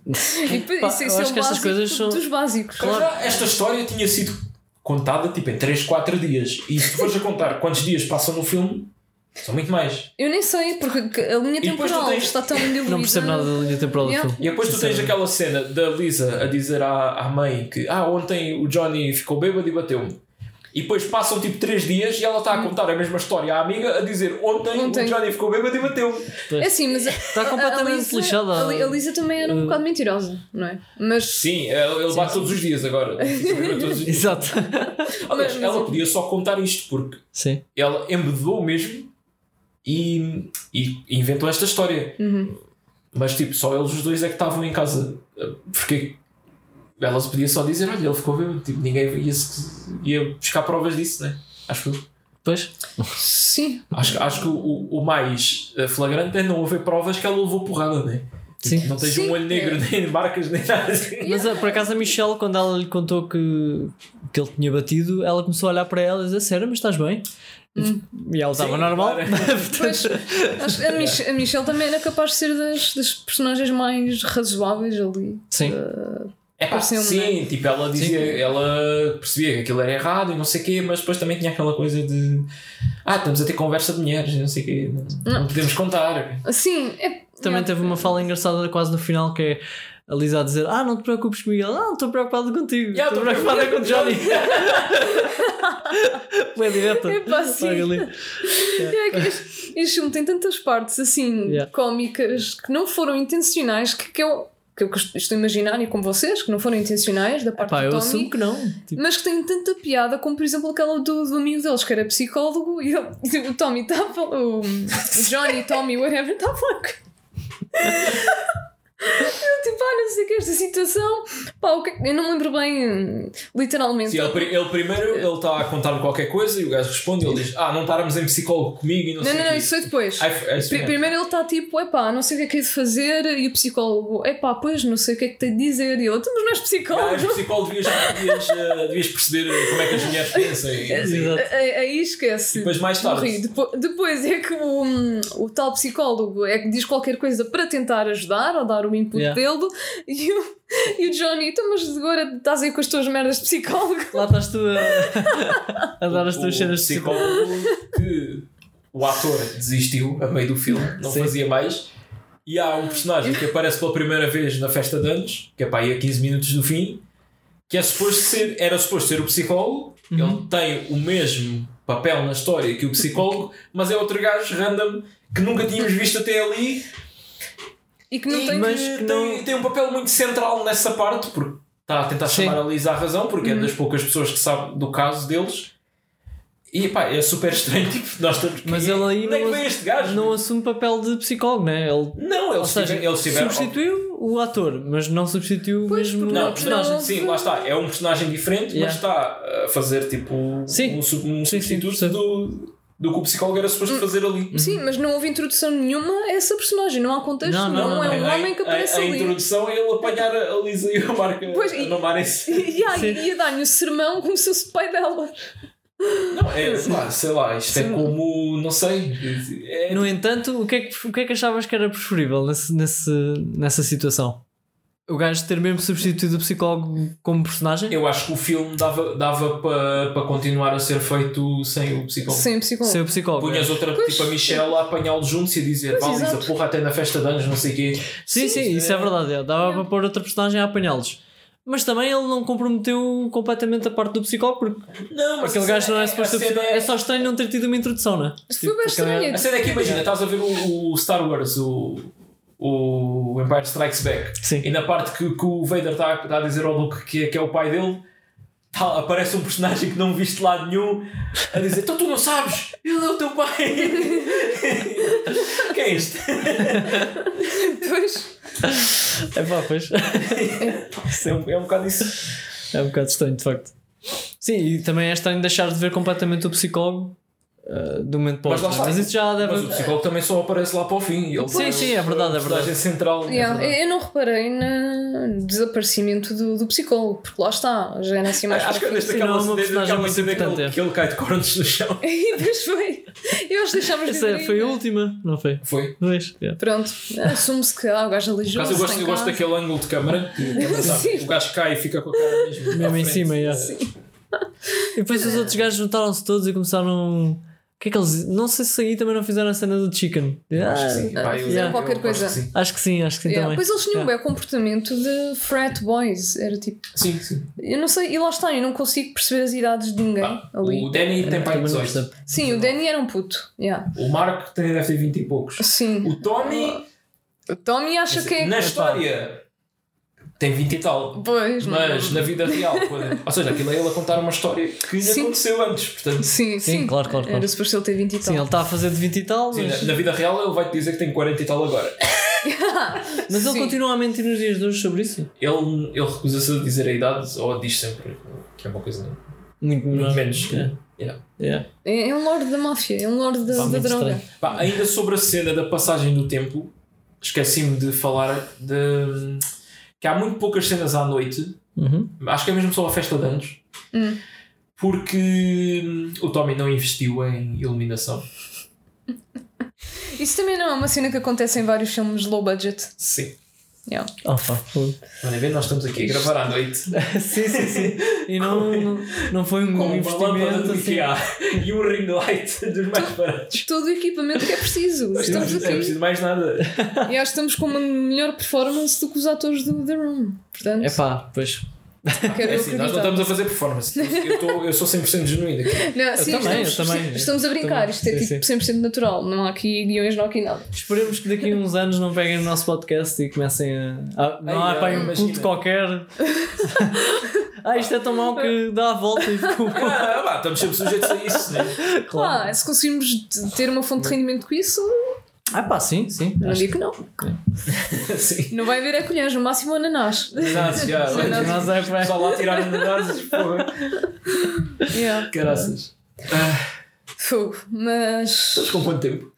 E Pá, isso, eu isso é acho que estas coisas são- dos básicos. Para já, esta história tinha sido contada tipo em 3, 4 dias. E se tu fores a contar quantos dias passam no filme, são muito mais. Eu nem sei, porque a linha temporal tens- está tão diluída. Não percebo nada da linha temporal do Yeah. filme. E depois tu tens aquela cena da Lisa a dizer à, à mãe que ah, ontem o Johnny ficou bêbado e bateu-me. E depois passam tipo 3 dias e ela está a contar a mesma história à amiga a dizer ontem, Ontem. o Johnny ficou bêbado e bateu-me. É assim, mas a- Está a- completamente a Lisa, lixada. A, a Lisa também era um Uh. bocado mentirosa, não é? Mas Sim, ele ele bate todos os dias agora. Todos os dias. Exato. Aliás, Mas- ela podia só contar isto porque Sim. ela embedou mesmo e, e inventou esta história. Uhum. Mas tipo, só eles os dois é que estavam em casa. Porque ela se podia só dizer, olha, ele ficou bêbado. Tipo, ninguém ia, ia buscar provas disso, né? Acho que Pois. sim, acho, acho que o, o mais eh, flagrante é não haver provas que ela levou porrada, né? Sim. Não tens Sim. um olho negro, nem marcas, nem nada assim. Mas ah, por acaso a Michelle, quando ela lhe contou que, que ele tinha batido, ela começou a olhar para ela e dizer: Sério, mas estás bem? E ela estava Sim, normal. claro. Pois, acho que a, Mich a Michelle também era capaz de ser das, das personagens mais razoáveis ali. Sim. É pá, Pareceu-me, sim, tipo, ela dizia, Sim. ela percebia que aquilo era errado e não sei o quê, mas depois também tinha aquela coisa de ah, estamos a ter conversa de mulheres e não sei o quê, não, não podemos contar. Assim, é. Também é, teve uma fala engraçada quase no final que é a Lisa a dizer: Ah, não te preocupes comigo. Ela, Ah, não estou preocupado contigo. Yeah, Estou preocupada com o. Johnny. Foi direta. Epá, sim. Logo ali. É que este, este filme tem tantas partes assim Yeah. cómicas que não foram intencionais que, que eu que eu estou a imaginar e com vocês que não foram intencionais da parte Pá, eu do assumo Tommy que não. Tipo, mas que têm tanta piada como por exemplo aquela do, do amigo deles que era psicólogo e ele- o Tommy está a falar o, o Johnny, Tommy, whatever está a falar com- Eu tipo, ah, não sei o que é esta situação pá, o que é- eu não me lembro bem literalmente Sim, ele, ele primeiro ele está a contar qualquer coisa e o gajo responde e ele diz ah, não estávamos em psicólogo comigo e não, não, sei não, o não, isso foi depois Ai, foi- é. Primeiro ele está tipo, epá, não sei o que é que é de fazer, e o psicólogo, epá, pois não sei o que é que tem de dizer, e ele, "Tu, mas não és Ah, psicólogo. és psicólogo, devias, devias, eh, devias perceber como é que as mulheres pensam. e. Aí esquece. Depois mais tarde. Morri. Depo- Depois é que o, o tal psicólogo é que diz qualquer coisa para tentar ajudar ou dar o input Yeah. dele e o, e o Johnny, então, mas agora estás aí com as tuas merdas de psicólogo. Lá estás tu a, a dar as tuas o cenas de psicólogo. psicólogo que o ator desistiu a meio do filme, não Sim. fazia mais. E há um personagem que aparece pela primeira vez na festa de anos, que é para aí a 15 minutos do fim, que é suposto ser, era suposto ser o psicólogo, Uhum. ele tem o mesmo papel na história que o psicólogo, mas é outro gajo random que nunca tínhamos visto até ali E que não e tem. mas que que tem, não- tem um papel muito central nessa parte, porque está a tentar Sim. chamar a Lisa à razão, porque é das poucas pessoas que sabe do caso deles. E pá, é super estranho, tipo, nós estamos. Mas é- ele aí é não, gajo? não assume papel de psicólogo, né? Ele, Não, ou eles seja. Eles tiveram substituiu o ator, mas não substituiu Pois, mesmo porque o não, personagem. não- sim, lá está. É um personagem diferente, Yeah. mas está a fazer tipo Sim. um, um Sim, sim, substituto percebo. do, do que o psicólogo era suposto fazer ali. Sim, mas não houve introdução nenhuma a essa personagem, não há contexto, Não, não, não, não, é não. um A- homem que a- aparece a, ali. introdução é ele apanhar a a Lisa e a Marca Pois, a e- mamarem-se. E Sim. ia dar-lhe o sermão como se fosse o pai dela. Não, é, pá, sei lá, isto é como, não sei, é, No entanto, o que, é que, o que é que achavas que era preferível nesse, nesse, nessa situação? O gajo ter mesmo substituído o psicólogo como personagem? eu acho que o filme dava, dava para pa continuar a ser feito sem o psicólogo. Sem psicólogo. Ser o psicólogo. Punhas outra, Pois. tipo a Michelle a apanhá-los juntos e a dizer, vá Lisa, porra, até na festa de anos, não sei o quê. Sim, sim, Sim, isso é é- verdade. é. Dava para pôr outra personagem a apanhá-los. Mas também ele não comprometeu completamente a parte do psicólogo, porque Não, aquele gajo não é suposto a ter- cena É só estranho não ter tido uma introdução, não é? Isto foi bem estranho. A cena é que imagina, estás a ver o, o Star Wars, o, o Empire Strikes Back, Sim. e na parte que, que o Vader está a dizer ao Luke que é, que é o pai dele, tal, aparece um personagem que não viste lado nenhum a dizer: Então tu não sabes, ele é o teu pai. Quem é este? Pois. É pá, pois. é, um, é um bocado isso. É um bocado estranho, de facto. Sim, e também é estranho deixar de ver completamente o psicólogo uh, do momento para o Mas outro. está. Mas isso já deve. Mas o psicólogo também só aparece lá para o fim. Ele Sim, sim, é verdade, é verdade. central. Yeah, É verdade. eu não reparei no desaparecimento do, do psicólogo, porque lá está, já era assim mais Acho que neste aquela não, é uma personagem muito cena que importante, ele, é. que ele cai de cornos no chão. E depois foi. Eu acho que deixámos de Essa ver foi a ainda. última, não foi? Foi. Dois. yeah. Pronto, assume-se que ah, o gajo Por alijou-se. acaso eu gosto, eu gosto daquele ângulo de câmara o gajo cai e fica com a cara mesmo, Mesmo em cima, yeah. E depois os outros gajos juntaram-se todos e começaram. O que é que eles. Não sei se aí também não fizeram a cena do chicken. Acho que sim. Ah, Pá, eu- fizeram eu qualquer acho coisa. que sim. Acho que sim, acho que sim Yeah, também. Pois eles tinham Yeah. um comportamento de frat boys. Era tipo. Sim, sim. Eu não sei, e lá está, eu não consigo perceber as idades de ninguém Pá, ali. o Danny tem pai não 18. percebo. Sim, o Danny era um puto. Yeah. O Marco tem, deve ter 20 e poucos. Sim. O Tommy, O Tommy acha que é. na história, tem 20 e tal. Pois, Mas na vida real, quando- ou seja, aquilo é ele a contar uma história que Sim. aconteceu antes. Portanto, Sim, sim, Sim, claro, claro, claro. Era suposto ele ter 20 e tal. Sim, ele está a fazer de 20 e tal, sim, mas, na, na vida real ele vai te dizer que tem 40 e tal agora. mas ele Sim. continua a mentir nos dias de hoje sobre isso. Ele, ele recusa-se a dizer a idade ou diz sempre que é uma coisa Muito, muito menos. Yeah. Yeah. Yeah. É, é um lord da máfia, é um lord da, da droga. Pá, ainda sobre a cena da passagem do tempo, esqueci-me de falar de que há muito poucas cenas à noite. Uhum. Acho que é mesmo só a festa de anos. Hum. Porque hum, o Tommy não investiu em iluminação. Isso também não é uma cena que acontece em vários filmes low budget. Sim. Yeah. Oh. Olha, vê, nós estamos aqui a gravar à noite sim, sim, sim. E não, não, não foi um com uma lâmpada investimento assim. IKEA e um ring light dos mais baratos. Todo o equipamento que é preciso. Estamos Não é aqui. preciso mais nada. E acho que estamos com uma melhor performance do que os atores do The Room. Portanto, É pá, pois. É assim, nós não estamos a fazer performance. Eu, tô, eu sou 100% genuíno aqui. Não, sim, também, estamos, eu também. estamos a brincar, isto é Sim, tipo 100% natural, não há aqui guiões, não há aqui nada. Esperemos que daqui a uns anos não peguem o nosso podcast e comecem a. a- não há ai, um culto qualquer. ah, isto é tão mau que dá a volta e ficou. Ah, estamos sempre sujeitos a isso, né? Ah, se conseguirmos ter uma fonte de rendimento com isso, Ah, pá, sim, sim. não digo que não. Sim. Não vai haver a colheres, no máximo ananás. Exato, já. Nós é para- Só lá tirar ananases, porra. Yeah. Caraças. Ah, Fogo. Mas. estamos com quanto tempo?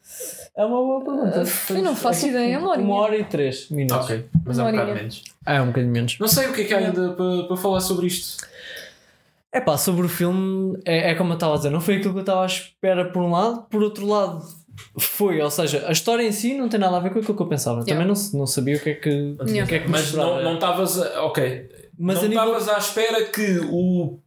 É uma boa pergunta. Eu não faço ideia, é uma horinha. Uma hora e três minutos. Ok, mas é um bocado menos. Ah, é um bocadinho menos. Não sei o que é que há ainda para, para falar sobre isto. É pá, sobre o filme, é, é como eu estava a dizer, não foi aquilo que eu estava à espera por um lado, por outro lado foi, ou seja, a história em si não tem nada a ver com aquilo que eu pensava. Também não, não sabia o que é que, o que, é que Mas esperava. não estavas. Ok. Mas não a nível- estavas à espera que o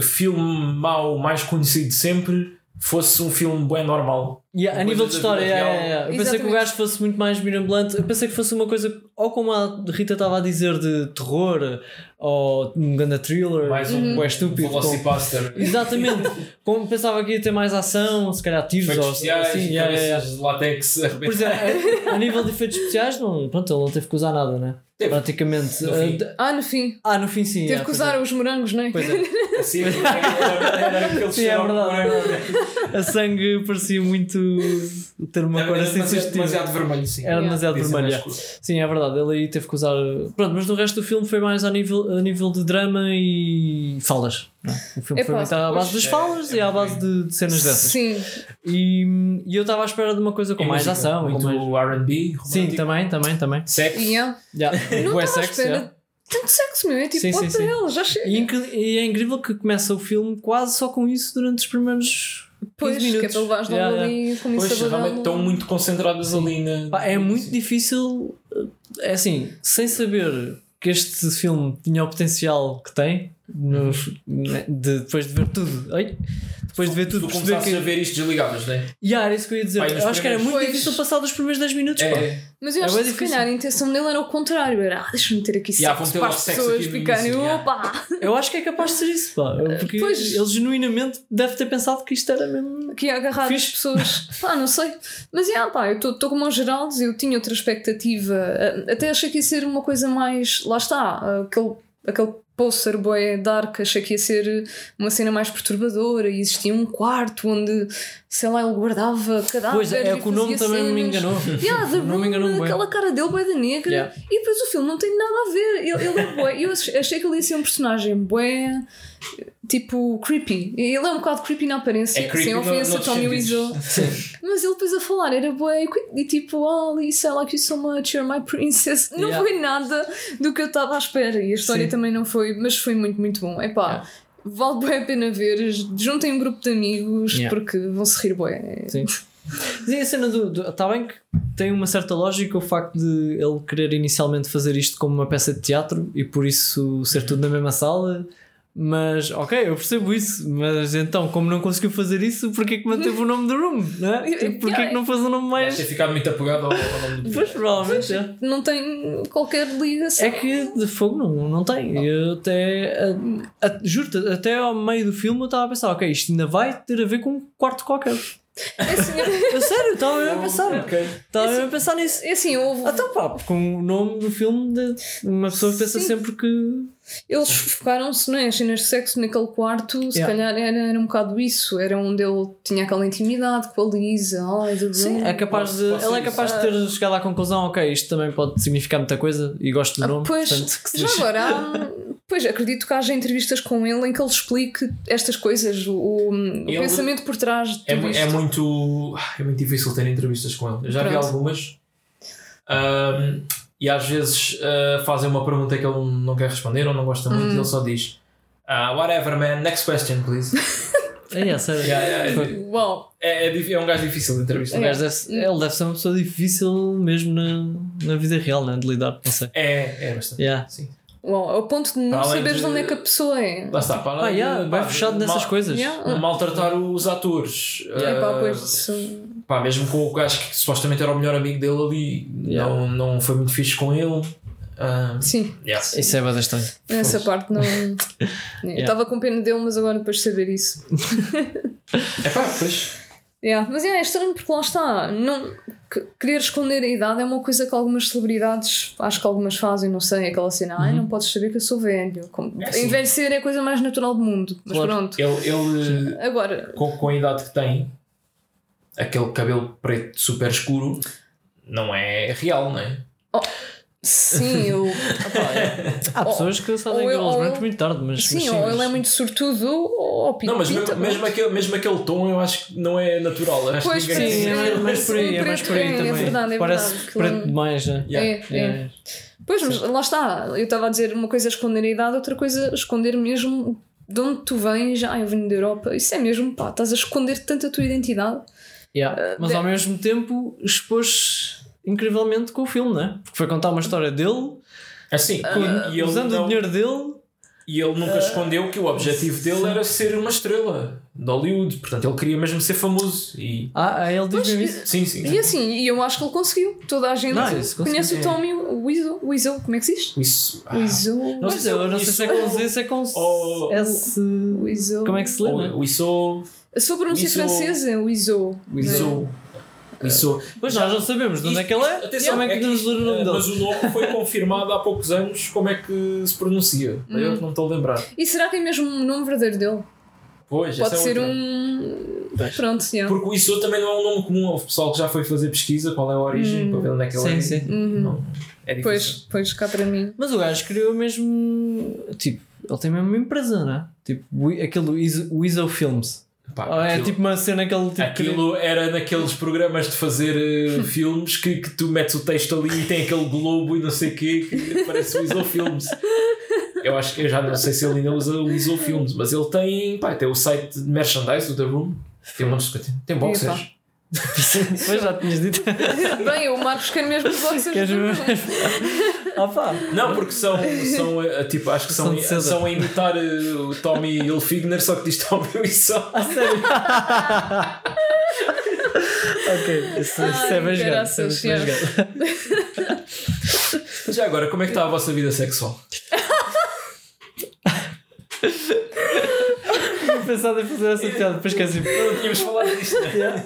filme mau mais conhecido de sempre fosse um filme bem normal. Yeah, a nível de história, vida yeah, real. yeah, yeah. eu pensei que o gajo fosse muito mais mirabolante. Eu pensei que fosse uma coisa, ou como a Rita estava a dizer, de terror, ou um grande thriller, Mais um é estúpido. com- Velocipaster. Exatamente, como pensava que ia ter mais ação, se calhar tiros ou especiais, assim. yeah, yeah, de látex a Por exemplo, a, a nível de efeitos especiais, não, pronto, ele não teve que usar nada, né? Teve. Praticamente. No Uh, fim. d- Ah, no fim. ah, no fim sim. Teve yeah, que usar é. os morangos, não é? Pois é. Assim, era, era aquele Sim, é verdade, é branco. A sangue parecia muito ter uma Era cor assim demasiado, sugestiva. demasiado vermelho, sim. Era demasiado vermelho. escuro. Sim, é verdade. Ele aí teve que usar. Pronto, mas do resto do filme foi mais a nível, a nível de drama e falas. não é? O filme Epá, foi muito à base das é- falas é e à base de, de cenas dessas. Sim. E, e eu estava à espera de uma coisa com E mais música, ação. Muito. RB. Sim, também, também, também. Sexo. Yeah. Não estava à sexo, espera yeah. de tanto sexo, meu. É tipo, Sim, sim, sim. hell, já chega. E, incri- e é incrível que começa o filme quase só com isso durante os primeiros 15 Pois, que é minutos. para levares logo Yeah, yeah. com Pois, realmente estão muito concentradas ali na. Pá, é muito difícil, é assim, sem saber que este filme tinha o potencial que tem, nos- né, de- depois de ver tudo, Ai, depois de ver tudo, Tu perceber que. a ver isto desligavas, não é? Yeah, era isso que eu ia dizer. Pá, nos eu acho que era muito primeiros- difícil passar dos primeiros 10 minutos. pá. É. Mas eu É acho que se difícil. calhar a intenção dele era o contrário. Era, ah, deixa-me ter aqui Yeah, sexo para as pessoas ficarem. Opa! Eu acho que é capaz de ser isso, pá, porque Pois. ele genuinamente deve ter pensado que isto era mesmo. Aqui a agarrar as pessoas. Ah, não sei. Mas yeah, pá, eu estou como aos Geraldos, eu tinha outra expectativa. Ah, Até achei que ia ser uma coisa mais. Lá está, ah, aquele aquele poster boy dark, achei que ia ser uma cena mais perturbadora e existia um quarto onde, sei lá, ele guardava cadáveres. Pois é, e que o nome fazia também me cenas. enganou. Yeah, The Room, enganou-me bué. aquela cara dele bué da negra Yeah. e depois o filme não tem nada a ver. Ele, ele é bué. Eu ach- achei que ele ia ser um personagem bué tipo creepy. E Ele é um bocado creepy na aparência, É creepy sem no- ofensa, noutros Tommy. Wiseau. Mas ele depois a falar era bué e- e tipo, oh Lisa, I like you so much, you're my princess. Não Yeah. foi nada do que eu estava à espera e a história Sim. também não foi, mas foi muito, muito bom. Epá. Yeah. Vale bué a pena ver, juntem um grupo de amigos Yeah. porque vão se rir bué. Sim. Sim, a cena do. Está bem que tem uma certa lógica o facto de ele querer inicialmente fazer isto como uma peça de teatro e por isso ser tudo na mesma sala. Mas, ok, eu percebo isso. Mas então, como não conseguiu fazer isso, porquê que manteve o nome do Room? Não é? Tipo, porquê que não fez o nome Deve mais. ter ficado muito apegado ao, ao nome do Pois, provavelmente, é. Não tem qualquer ligação. É que de fogo não, não tem. Eu até. a- a- Juro-te, até ao meio do filme eu estava a pensar, ok, isto ainda vai ter a ver com um quarto qualquer. É assim, Eu sério, estava mesmo a pensar. Estava mesmo a pensar nisso. é assim, houve, Então pá, com o nome do filme, de, uma pessoa pensa Sim. sempre que. Eles focaram-se não é, as cenas de sexo naquele quarto, se Yeah. calhar era, era um bocado isso, era onde ele tinha aquela intimidade com a Lisa, do Sim, é capaz de, pode ele é capaz de ter chegado à conclusão, ok, isto também pode significar muita coisa e gosto do Ah, nome. pois, portanto, que já agora, há, pois acredito que haja entrevistas com ele em que ele explique estas coisas, o, o- Ele- pensamento por trás de É, tudo isto. é muito é muito difícil ter entrevistas com ele. Eu já vi Pronto. algumas ahm, e às vezes ah, fazem uma pergunta que ele não quer responder ou não gosta muito Hum. e ele só diz ah, whatever man, next question please. É, é, sério. Yeah, yeah. Uau, é, é, dif- é um gajo difícil de gajo deve- ele deve ser uma pessoa difícil mesmo na, na vida real, né? de lidar, não sei. É, é bastante. Yeah. Sim. uau, ao ponto de não saberes de de- onde é que a pessoa é. Lá está, para Ah, yeah, de- pá, fechado nessas mal- coisas. Yeah. Maltratar os atores. É pá, Ah, pois pá, mesmo com o gajo que supostamente era o melhor amigo dele ali, Yeah. não, não foi muito fixe com ele. Ah, Sim, yeah. Isso é bastante nessa Pois. parte não. Eu Estava com pena dele, mas agora depois de saber isso. É pá, pois. Yeah, Mas yeah, é estranho porque lá está. Não, que- querer esconder a idade é uma coisa que algumas celebridades, acho que algumas fazem, não sei, aquela cena, ai, não podes saber que eu sou velho. Como, É assim. envelhecer é a coisa mais natural do mundo. Mas Claro. pronto. Ele, ele Agora, com, com a idade que tem, aquele cabelo preto super escuro não é real, não é? sim, eu. opá, é- Há pessoas que sabem cabelos ou brancos muito tarde, mas. sim, mas ou ele é mas- muito sortudo ou Não, mas pinta, mesmo, mesmo, aquele, mesmo aquele tom eu acho que não é natural. Acho Pois, que Sim, é É, mais, mais por aí, é mais por aí preto, é, é também. verdade, é Parece verdade, preto é- demais, né? Yeah. É, é. Pois, mas lá está. Eu estava a dizer uma coisa é esconder a idade, outra coisa é esconder mesmo de onde tu vens. Ah, eu venho da Europa. Isso é mesmo, pá, estás a esconder tanto a tua identidade. Yeah. Mas de- ao mesmo tempo expôs incrivelmente com o filme, né? Porque foi contar uma história dele, Assim, e, ele usando não- o dinheiro dele. e ele nunca escondeu que o objetivo dele era ser uma estrela de Hollywood. Portanto, ele queria mesmo ser famoso. E... Ah, ah, ele diz mesmo isso. Sim, sim. E assim, e eu acho que ele conseguiu. Toda a gente Não, conhece o Tommy Wiseau. Wiseau, como é que se diz? Isso. ah, Wiseau. Não sei Mas se eu é não sei se é com Z, se é com ou- S. Wiseau. Como é que se lê, né? ou- o Isso. A sua pronúncia Wiseau. francesa é Wiseau. Isso. Isso. Pois nós não sabemos de onde é que ele é. Atenção, como é que é que nos o nome dele? Mas o nome foi confirmado há poucos anos como é que se pronuncia. Eu não estou a lembrar. E será que é mesmo o nome verdadeiro dele? Pois, Pode essa é ser outra. um. Pois. Pronto, yeah. Porque o ISO também não é um nome comum. Houve pessoal que já foi fazer pesquisa qual é a origem para ver onde é que ele Sim, é. sim. Não, é difícil. Pois, pois, cá para mim. Mas o gajo criou mesmo. Tipo, ele tem mesmo uma empresa, não é? Tipo, aquele Iso- o Iso Films. Pá, Ou é aquilo- tipo uma cena que ele tipo. Aquilo era naqueles programas de fazer eh, filmes que, que tu metes o texto ali e tem aquele globo e não sei o quê que parece o ISO Films. Eu acho que eu já não sei se ele ainda usa o ISO Films, mas ele tem, pá, tem o site de merchandise do The Room, tem um monte de coisa. Tem boxers. Pois já tinhas dito. Bem, o Marcos quer mesmo boxers. Queres. Ah pá. Não, porque são, são eh, tipo, acho que São são, são a imitar eh, o Tommy Hilfiger, só que diz Tommy Wiseau. A sério. ok, isso, isso é bem jogado. Isso é bem jogado. Já agora, como é que está a vossa vida sexual? Tinha pensado em fazer essa piada, depois esqueci. Não tínhamos falado disto, né?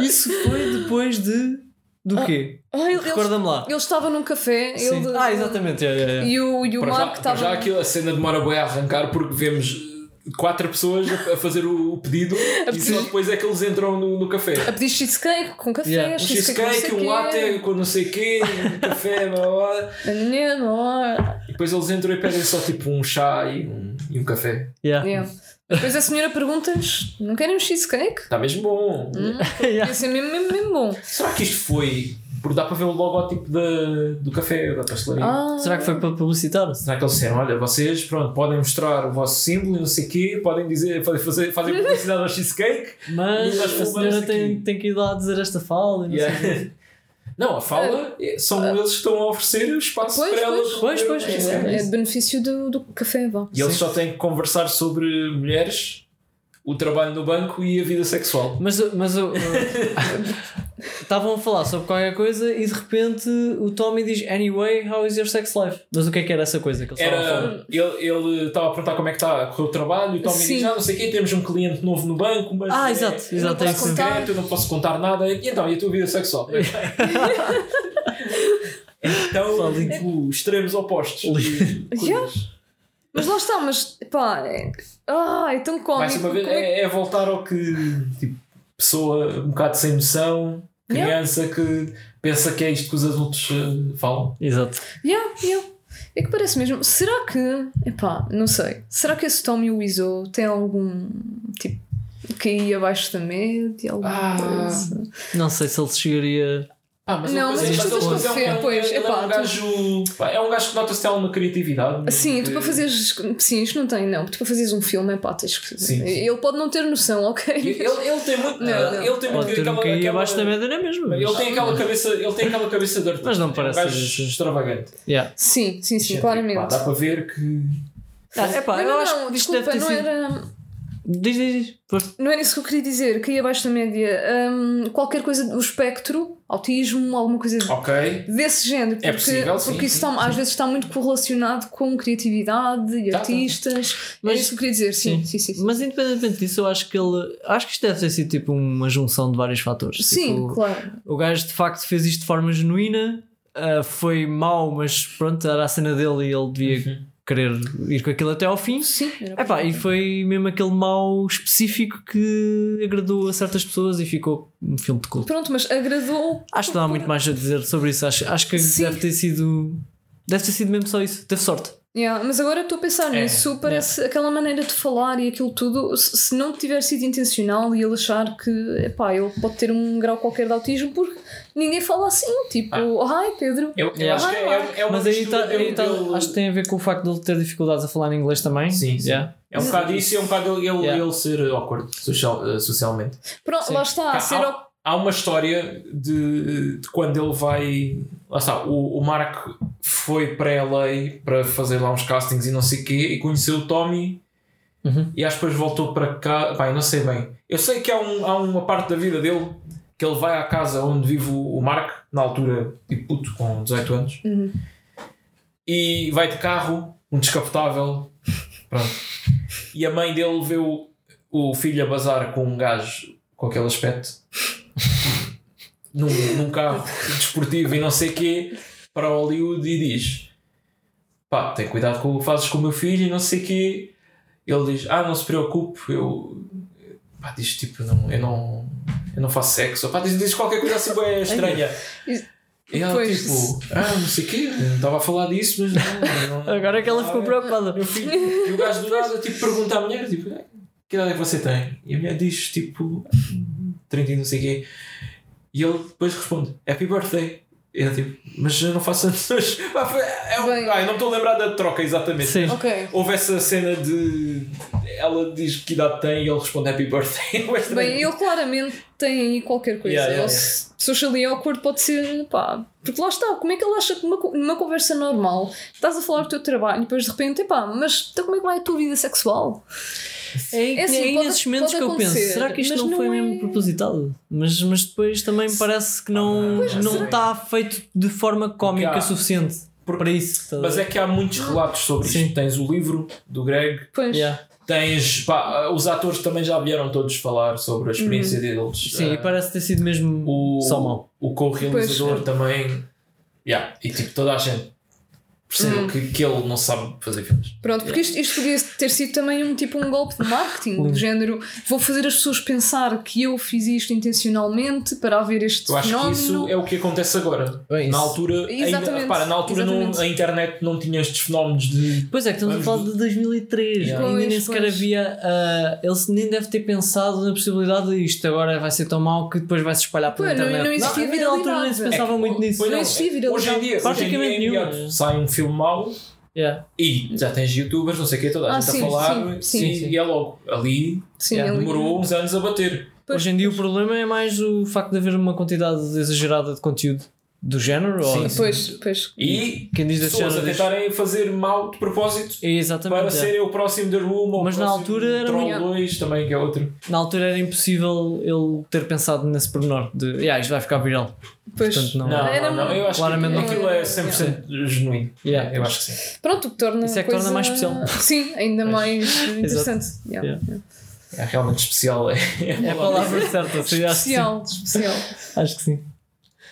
Isso foi depois de Do quê? Ah, ele, Recorda-me lá. ele estava num café ele, Ah, exatamente. é, é, é. e o, e o Marco estava. já aquilo, a cena demora bem a arrancar porque vemos quatro pessoas a, fazer o, pedido e só depois é que eles entram no, no café. A pedir cheesecake com café, Yeah. Um cheesecake, cheesecake, um latte com não sei o quê, um café, blá, blá. E depois eles entram e pedem só tipo um chá e um, e um café. Yeah. Yeah. Depois a senhora pergunta-lhes: não querem um cheesecake? Está mesmo bom. Yeah. Ia ser mesmo, mesmo, mesmo bom. Será que isto foi. Porque dá para ver o logótipo da, do café, da pastelaria. Ah, Será que foi para publicitar? Será que eles disseram, olha, vocês pronto, podem mostrar o vosso símbolo e não sei o quê, podem dizer, podem fazer, fazer publicidade ao cheesecake? Mas a senhora tem, tem que ir lá dizer esta fala e não sei o quê. Yeah. Não, a fala é- são eles que estão a oferecer o espaço Pois, para ela. pois. Pois, pois, é, é de benefício do, do café, vá. E eles Sim. só têm que conversar sobre mulheres, o trabalho no banco e a vida sexual. Mas, mas eu- eu- estavam a falar sobre qualquer coisa e de repente o Tommy diz Anyway, how is your sex life? Mas o que é que era essa coisa que eles estavam a falar? Ele, ele estava a perguntar como é que está a correr o trabalho e o Tommy Sim. diz: Ah, não sei o quê, temos um cliente novo no banco, mas. Ah, é- exato, eu exato, Não é posso contar, eu não posso contar nada. E então, e a tua vida sexual? então, Só tipo, extremos opostos. Mas lá está, mas pá, é, ah, é tão cómico. Mais uma vez, é que- é, é voltar ao que. Tipo, pessoa um bocado sem noção, criança que pensa que é isto que os adultos eh, falam. Exato. Yeah, yeah. É que parece mesmo. Será que. Epá, não sei. Será que esse Tommy Wiseau tem algum tipo. cair abaixo da média? Alguma Ah. coisa? Não sei se ele chegaria. Ah, mas Não, mas isto ele- tudo ele é um- pois, ele é um tu- gajo. pá, É um gajo que nota-se alguma criatividade. Sim, tu para fazeres. Sim, isto não tem, não. Tu para fazeres um filme, é pá, tens que. Sim, sim. Ele pode não ter noção, ok? Ele, ele tem muito. Não, não. Ele tem muito um aquela- aquela- abaixo da média, não é mesmo? Ele tem aquela cabeça, ele tem aquela cabeça de artista. Mas não É um parece gajo ser isso. extravagante. Yeah. Sim, sim, sim, claramente. pá, dá para ver que. Ah, epá, Não, eu não, acho não, que isto desculpa, deve ter não sido. era. Diz, diz, diz. Força. Não era isso que eu queria dizer, cair abaixo da média. Hum, qualquer coisa, o espectro, autismo, alguma coisa Ok. desse género. Porque, É possível, sim, porque isso sim, está, sim. às vezes está muito correlacionado com criatividade e Tá, tá. artistas. Mas- é isso que eu queria dizer, sim. Sim, sim, sim. Mas independentemente disso, eu acho que ele. Acho que isto deve ter sido tipo uma junção de vários fatores. Sim, Tipo, claro. O gajo de facto fez isto de forma genuína, ah, foi mau, mas pronto, era a cena dele e ele devia Uhum. Querer ir com aquilo até ao fim. Sim, Epá, e foi mesmo aquele mau específico que agradou a certas pessoas e ficou um filme de culto. Pronto, mas agradou. Acho que não há muito mais a dizer sobre isso. Acho, acho que Sim. deve ter sido. Deve ter sido mesmo só isso. Teve sorte. Yeah, mas agora estou a pensar É, nisso, parece aquela maneira de falar e aquilo tudo, se não tiver sido intencional e ele achar que epá, ele pode ter um grau qualquer de autismo, porque ninguém fala assim, tipo, ai Pedro. Eu, eu Yeah. acho que é, é uma Mas aí, tá, aí tá- acho que tem a ver com o facto de ele ter dificuldades a falar em inglês também. Sim, sim. Yeah. É um bocado isso e é um bocado ele, ele, Yeah. ele ser awkward social, eh, socialmente. Pronto, Sim. lá está, Há- ser ao- Há uma história de, de quando ele vai. Lá está, o, o Marco foi para LA para fazer lá uns castings e não sei o quê e conheceu o Tommy Uhum. e acho que depois voltou para cá. Eu não sei bem. Eu sei que há, um, há uma parte da vida dele que ele vai à casa onde vive o, o Marco, na altura, tipo puto, com 18 anos, Uhum. e vai de carro, um descapotável. Pronto. E a mãe dele vê o, o filho a bazar com um gajo com aquele aspecto num, num carro desportivo e não sei quê para Hollywood e diz pá, tem cuidado com o que fazes com o meu filho e não sei quê. Ele diz, ah, não se preocupe, eu pá, diz tipo, não, eu não eu não faço sexo, pá, diz, diz qualquer coisa assim bem estranha. E ela Pois. tipo, ah, não sei o quê, não estava a falar disso, mas não. não Agora é que ela ficou Ah, preocupada. meu filho, e o gajo do nada tipo, pergunta à mulher: tipo, "Ah, Que idade é que você tem? E a mulher diz tipo 30 e não sei o quê. E ele depois responde: Happy birthday. E ela tipo, mas eu não faço anos hoje. É um- Bem. ah, eu não estou a lembrar da troca exatamente. Sim. Ok. Houve essa cena de. Ela diz que idade tem e ele responde Happy birthday. Bem, ele claramente tem aí qualquer coisa. Yeah, yeah, Ele se- Socially awkward pode ser, pá, porque lá está, como é que ele acha que numa, numa conversa normal estás a falar do teu trabalho e depois de repente, pá, mas então como é que vai a tua vida sexual? É, É assim, é pode- nesses momentos que eu penso, será que isto não, não foi é- mesmo propositado? Mas, mas depois também me parece que não, Pois, não está feito de forma cómica há- suficiente para isso. a Mas é que há muitos relatos sobre Sim. isto. Tens o livro do Greg, Pois. Yeah. Tens, pá, os atores também já vieram todos falar sobre a experiência deles. Sim, e Ah, parece ter sido mesmo o, só mau. o co-realizador Pois. também. Yeah, e tipo, toda a gente percebe Hum. que, que ele não sabe fazer filmes. Pronto, porque isto, isto podia ter sido também um tipo um golpe de marketing, do género vou fazer as pessoas pensar que eu fiz isto intencionalmente para haver este Eu acho fenómeno. que isso é o que acontece agora. Bem, na altura, ainda, repara, na altura não- a internet não tinha estes fenómenos de. Pois é, que estamos a falar de 2003. Yeah. Ainda nem sequer pois. havia. ah, ele nem deve ter pensado na possibilidade de isto agora vai ser tão mau que depois vai se espalhar pela Pois, não- internet. não existia na altura nem se viralidade. pensava É que- muito nisso. pois Não existia Hoje em viralidade. dia, hoje em dia Praticamente é imediato. nenhuma. sai um filme mau Yeah. e já tens youtubers, não sei o que, toda a Ah, gente sim, a falar sim, sim, e, sim. e é logo. Ali Sim, Yeah, ali- demorou uns anos a bater. Pois, Hoje em dia o problema é mais o facto de haver uma quantidade exagerada de conteúdo do género. Sim, ou, sim. Pois, pois. E Quem diz pessoas a género diz- tentarem fazer mal de propósito É, Exatamente. para é. serem o próximo The Room ou Mas o na altura era Troll muito- 2 também, que é outro. Na altura era impossível ele ter pensado nesse pormenor de yeah, isto vai ficar viral. Pois. Portanto, não- Não, Era não, não, eu acho claramente que não. aquilo é 100% genuíno. Yeah. eu acho que sim. Pronto, o que torna Isso é a que torna coisa- mais especial. Sim, ainda mais interessante. Yeah. Yeah. É realmente especial. É, É a palavra certa. Especial, especial. Acho que sim.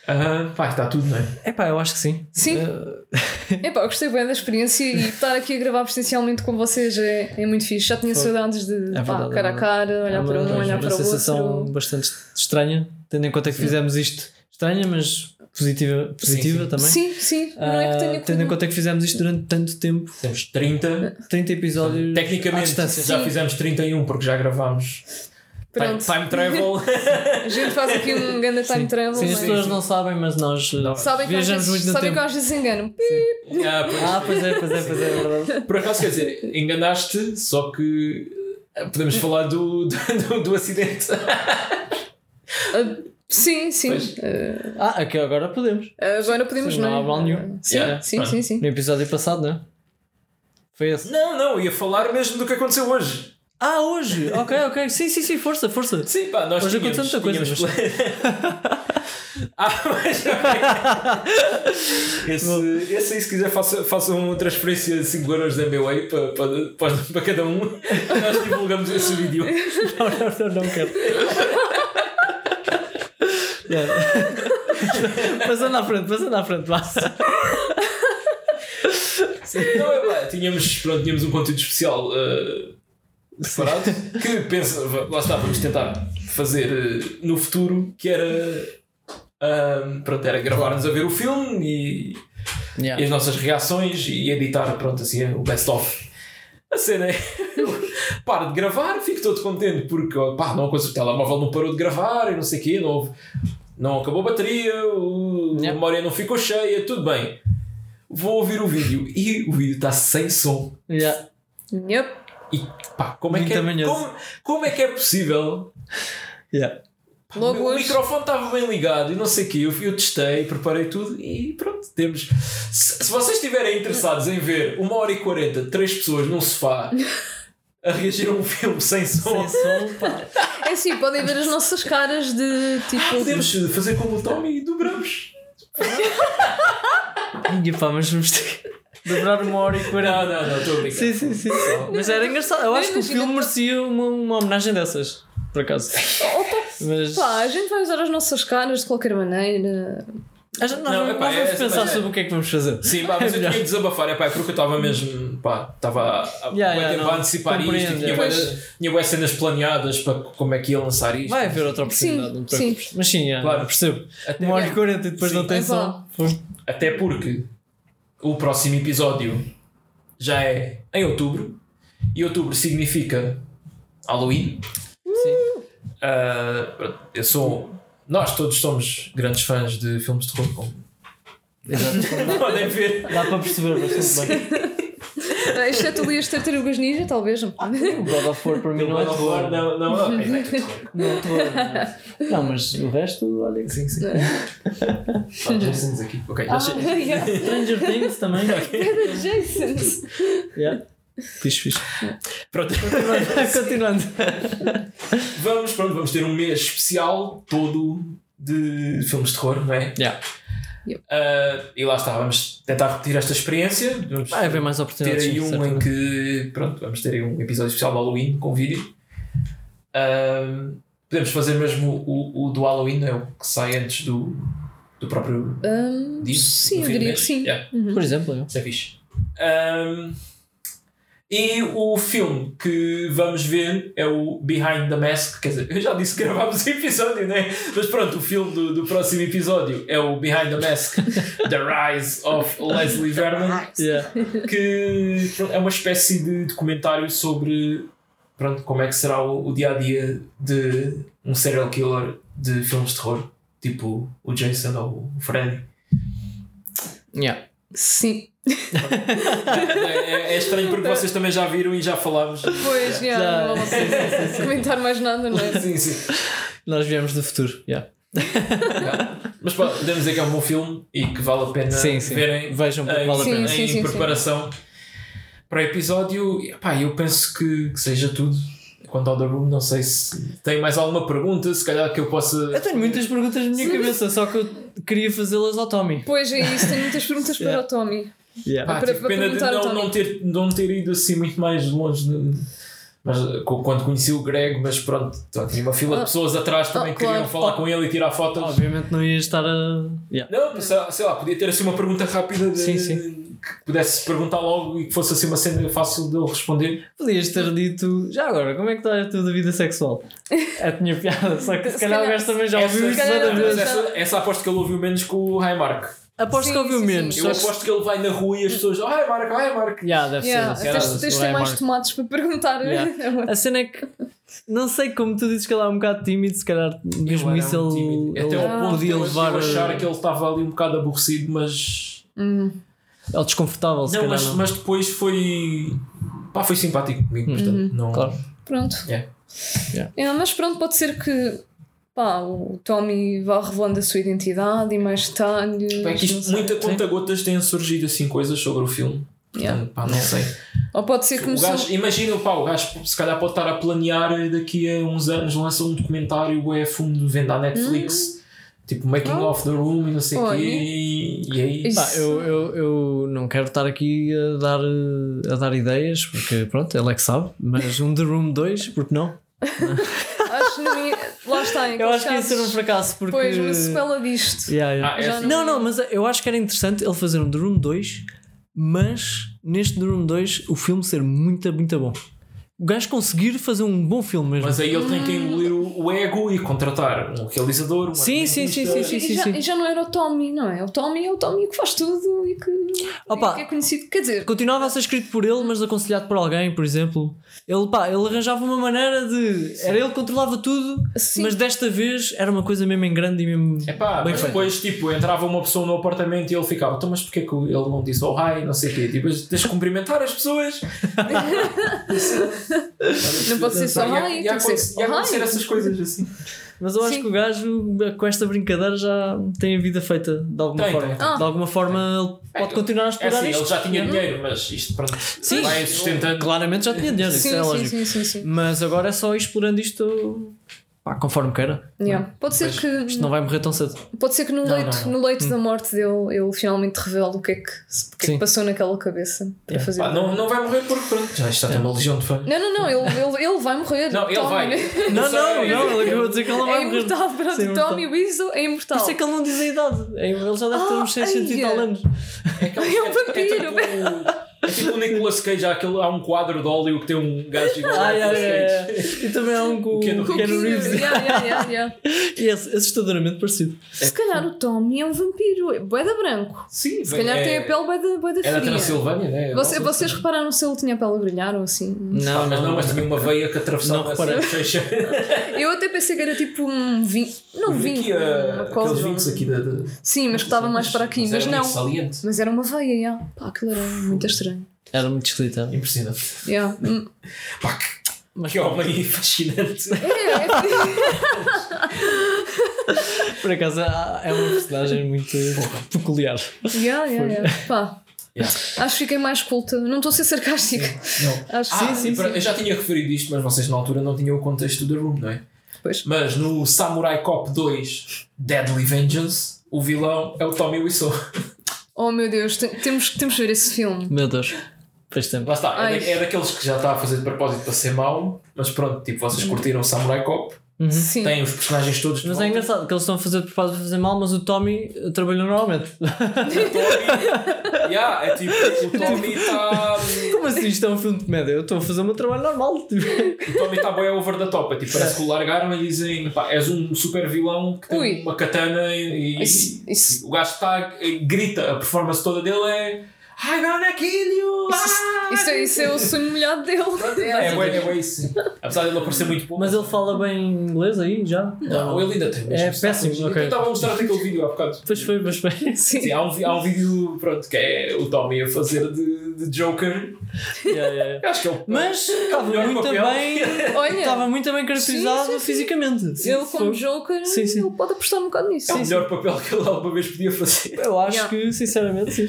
Ah, pá, está tudo, não é? É pá, eu acho que sim. Sim. Eh, Epá, eu gostei bem da experiência e estar aqui a gravar presencialmente com vocês é, é muito fixe. Já tinha Foi. saudades de É pá, verdade, cara é a cara, olhar é para um, uma, olhar uma para o sensação outro. bastante estranha, tendo em conta que fizemos isto estranha, mas positiva, positiva sim. também. Sim, sim. não é que Ah, tenha tendo em conta que fizemos isto durante tanto tempo, Temos 30. 30 episódios Tecnicamente já Sim. fizemos 31 porque já gravámos Pronto. time travel. A gente faz aqui um grande time travel. Sim, as é? pessoas não sabem, mas nós uh, Sabem viajamos muito no sabem tempo. que às vezes enganam. Ah, pois. Ah, pois é, pois é, pois é, é verdade. Por acaso, quer dizer, enganaste, só que ah, podemos falar do, do, do acidente. Ah, sim, sim. Pois. Ah, Ah, aqui agora podemos. agora podemos, Sim, não não é? há mal nenhum. Sim, Yeah. sim, sim, sim. No episódio passado, não é? Foi esse. Não, não, ia falar mesmo do que aconteceu hoje. Ah, hoje! Ok, ok. Sim, sim, sim, força, força. Sim, pá, nós Hoje tínhamos, muita coisa, tínhamos- ah, mas esse, esse aí, se quiser, faça, faça uma transferência de 5 euros da MBWay para, para, para, para cada um. Nós divulgamos esse vídeo. Não, não, não, não quero. Yeah. Passando à frente, passando à frente, vá. Não, é pá, tínhamos, pronto, tínhamos um conteúdo especial eh, preparado que pensa, lá está, vamos tentar fazer eh, no futuro que era, ah, pronto, era gravar-nos a ver o filme e, e as nossas reações e editar pronto, assim, o best of. A cena é. paro de gravar, fico todo contente porque pá, não, o telemóvel não parou de gravar e não sei o quê, não, houve- não acabou a bateria, o- a Yeah. memória não ficou cheia, tudo bem. Vou ouvir o vídeo e o vídeo está sem som. Yeah. Yep. E pá, como é, que é, como, como é que é possível? Yeah. Logo o microfone estava bem ligado e não sei o quê. Eu, eu testei, preparei tudo e pronto, temos. Se, se vocês estiverem interessados em ver uma hora e quarenta, três pessoas num sofá a reagir a um filme sem som, Sem som, pá. É assim, podem ver as nossas caras de tipo. podemos fazer como o Tommy e dobramos. Ih, pá, mas vamos ter que dobrar uma hora e quarenta. Não, não, não, estou a brincar. Sim, sim, sim. Mas era engraçado. Eu acho que o filme merecia uma, uma homenagem dessas, por acaso. Mas. Pá, a gente vai usar as nossas caras de qualquer maneira. a gente- nós Não, vamos, epá, nós vamos é- pensar é- sobre o que é que vamos fazer. Sim, pá, mas É eu melhor. tinha que desabafar, é pá, é porque eu estava mesmo, pá, estava a, a, Yeah, yeah, a antecipar isto e tinha, é. de- tinha bué cenas planeadas para como é que ia lançar isto. Vai haver outra oportunidade, Sim, não te preocupes. sim. Mas sim, é, Claro. percebo. Até, Uma hora e quarenta e depois Sim. não tem É som. até porque o próximo episódio já é em outubro e outubro significa Halloween. Sim. Pronto, eu sou. Nós todos somos grandes fãs de filmes de terror, como Exato. podem ver. Dá para perceber bastante bem. Ah, Exceto ali as tartarugas ninja, talvez. O God of War para mim não é terror. Não, não, não é. Não é terror. Não, mas o resto, olha. Sim, sim. Ah, Jason's aqui. Ok, Ah, yeah. Stranger Things também. Jason. Yeah. Fixe, fixe. Pronto. Continuando. Vamos, pronto, vamos ter um mês especial todo de filmes de terror, não é? Yeah. Yep. Uh, e lá está, vamos tentar repetir esta experiência. Vamos Vai haver mais ter oportunidades. aí sim, um em que pronto, vamos ter aí um episódio especial do Halloween com vídeo. Uh, podemos fazer mesmo o, o do Halloween, não é? O que sai antes do, do próprio dia. sim, do eu diria que sim. Yeah. Uhum. Por exemplo, eu. Isso é fixe. Um, e o filme que vamos ver é o Behind the Mask. Quer dizer, eu já disse que gravámos o episódio, né? Mas pronto, o filme do, do próximo episódio é o Behind the Mask The Rise of Leslie Vernon. Yeah. Que é uma espécie de documentário sobre pronto, como é que será o, o dia a dia de um serial killer de filmes de terror, tipo o Jason ou o Freddy. Yeah. Sim. É, é estranho porque vocês também já viram e já falámos. Pois, Já, yeah, não vou sim, sim, sim, sim. comentar mais nada, não é? Sim, sim. Nós viemos do futuro. Yeah. Yeah. Mas pá, podemos dizer que é um bom filme e que vale a pena Sim, sim. verem Vejam vale a Sim, pena. sim, em sim, sim. preparação para o episódio. Pá, eu penso que, que seja tudo. Quanto ao The Room, não sei se tem mais alguma pergunta, se calhar que eu possa. Eu tenho muitas perguntas na minha cabeça, só que eu queria fazê-las ao Tommy. Pois é isso, tenho muitas perguntas para Yeah. o Tommy. Yeah. Pá, para- pena de não, não, ter, não ter ido assim muito mais longe. de- mas quando conheci o Greg, mas pronto, então, tinha uma fila de Ah. pessoas atrás também Ah, que queriam claro. falar com ele e tirar fotos. Obviamente não ia estar a. Yeah. Não, sei lá, sei lá, podia ter assim uma pergunta rápida de, Sim, sim. que pudesse perguntar logo e que fosse assim uma cena fácil de ele responder. Podias ter dito, já agora, como é que está a tua vida sexual? É, tinha piada, só que se, Se calhar o gajo também já ouviu isso essa, essa aposto que ele ouviu menos com o Highmark. Aposto Sim, que ouviu sim, sim. menos. Eu só que- aposto que ele vai na rua e as pessoas. Oh, Highmark, Highmark. Yeah, deve Yeah, ser. ser, tens de ter mais Highmark. tomates para perguntar. Yeah. A cena é que não sei como tu dizes que ele é um bocado tímido, se calhar mesmo Eu isso um ele, ele Até ao ponto de podia eu, levar eu achar a- que ele estava ali um bocado aborrecido, mas. Hum, ao desconfortável, se Não, calhar mas, não. mas depois foi. Pá, foi simpático comigo, portanto. Não... Claro. pronto. Yeah. Yeah. Yeah, mas pronto, pode ser que pá, o Tommy vá revelando a sua identidade e mais detalhes. É que isto, muita conta-gotas têm surgido assim coisas sobre o filme. Portanto, Yeah. pá, não sei. Ou pode ser que O começou. gajo, imagina, pá, o gajo se calhar pode estar a planear daqui a uns anos lança um documentário é fundo venda à Netflix, tipo Making Oh. of the Room e não sei o quê. E, e aí. Isso. Pá, eu, eu, eu não quero estar aqui a dar, a dar ideias, porque pronto, ele é que sabe, mas um The Room 2, porque não? Eu acho que ia ser um fracasso, porque. Pois, uma sequela disto. Yeah, yeah. Ah, é assim. Não, não, mas eu acho que era interessante ele fazer um The Room 2, mas neste The Room 2 o filme ser muito, muito bom. O gajo conseguir fazer um bom filme mesmo. Mas aí ele tem que engolir o, ego e contratar um realizador, um Sim, sim, sim, argumentista. sim, E já, e já não era o Tommy, não é? O Tommy é o Tommy que faz tudo e que, Opa. e que é conhecido. Quer dizer, Continuava a ser escrito por ele, mas aconselhado por alguém, por exemplo. Ele, pá, ele arranjava uma maneira de. Era ele que controlava tudo, Sim. mas desta vez era uma coisa mesmo em grande e mesmo. É pá, Bem mas depois tipo, entrava uma pessoa no apartamento e ele ficava, então mas porquê que ele não disse oh hi, não sei o quê? Tipo, deixa cumprimentar as pessoas. não pode ser só E e tem que ser e há acontecer essas coisas assim. Mas eu acho Sim. que o gajo, com esta brincadeira, já tem a vida feita de alguma Tem, forma. tem, tem. De alguma forma, ele pode continuar a É explorar assim, isto. ele já tinha dinheiro, mas isto pronto, Sim, vai sustentando. claramente já tinha dinheiro, isso Sim, é sim, lógico. sim, sim, sim. Mas agora é só ir explorando isto pá, conforme queira. Yeah. Pode ser que Isto não vai morrer tão cedo. pode ser que no Não, leito, não, não. no leito da morte dele ele finalmente revele o que é que, o que, é que passou naquela cabeça para Yeah. fazer. Pá, não, não vai morrer porque pronto, já está tem uma legião de fãs. não, não, não, ele, ele, ele vai morrer. Não, ele Tommy, vai. Não, não, não, ele acabou de dizer que ele não vai É morrer. imortal, pronto. Sim, imortal. Tommy Wiseau é Por imortal. isso é que ele não diz a idade. É, Ele já deve ter Ah, uns 600 e ai, tal é. anos. É, É um é- vampiro. É tipo, é o Nicolas Cage, há, aquele, há um quadro de óleo que tem um gajo igual ai, Cage. ai. E também há um com O Keanu Reeves. Yeah, yeah, yeah, yeah. E é assustadoramente parecido. Se calhar o Tommy é um vampiro, é boeda branco. Sim, Se calhar é, tem a pele boeda, boeda É da fria. Transilvânia, né? Você, vocês repararam se ele tinha a pele a brilhar ou assim? Ah, mas não, mas tinha uma veia que atravessava Não assim, a. Eu até pensei que era tipo um vinho. Não, vinho. cola. aqueles vinhos aqui da. Sim, mas que estava mais para aqui. Mas era não. Mas era uma veia, já. Pá, aquilo era muito estranho. Era muito esquisito. era. Impressionante. Yeah. Hum. Pá, que, que homem fascinante. É, é, Por acaso é uma personagem muito peculiar. yeah, yeah, yeah. Pá, Yeah. acho que fiquei mais culta. Não estou a ser sarcástica. Não. Acho Ah, que sim, sim, Eu já tinha referido isto, mas vocês na altura não tinham o contexto da Room, não é? Pois. Mas no Samurai Cop 2 Deadly Vengeance, o vilão é o Tommy Wiseau. Oh meu Deus, te- temos, temos que ver esse filme. Meu Deus. Tempo. Lá está, é, da- é daqueles que já está a fazer de propósito para ser mau, mas pronto, tipo, vocês curtiram o Samurai Cop, Sim. têm os personagens todos Mas é engraçado que eles estão a fazer de propósito para fazer mal, mas o Tommy trabalhou normalmente. Yeah, é tipo, o Tommy está. Como assim isto é um filme de comédia? Eu estou a fazer o meu trabalho normal. Tipo. O Tommy está bem over the top. É tipo, parece que o largaram e dizem: pá, és um super vilão que tem Ui. uma katana e, e- Isso- isso- o gajo está, grita, a performance toda dele é I'm gonna kill you! ah!" Isso, é- isso é o sonho molhado dele. É, é, é, bué isso. sim. Apesar dele aparecer muito pouco. Mas ele fala bem inglês aí já? Não, ele ainda tem. É péssimo, sotaque. ok. Eu estava a mostrar-te aquele vídeo há bocado. Pois foi, pois foi. Sim. Sim, há um, há um vídeo pronto, que é o Tommy a fazer de, de Joker. Yeah, yeah. Eu acho que é o. Mas estava melhor muito bem. Olha, Estava muito bem caracterizado Sim, sim, sim. fisicamente. ele como Foi. Joker, Sim, sim. ele pode apostar um bocado nisso. É o melhor papel que ele alguma vez podia fazer. Eu acho Yeah. que, sinceramente, sim.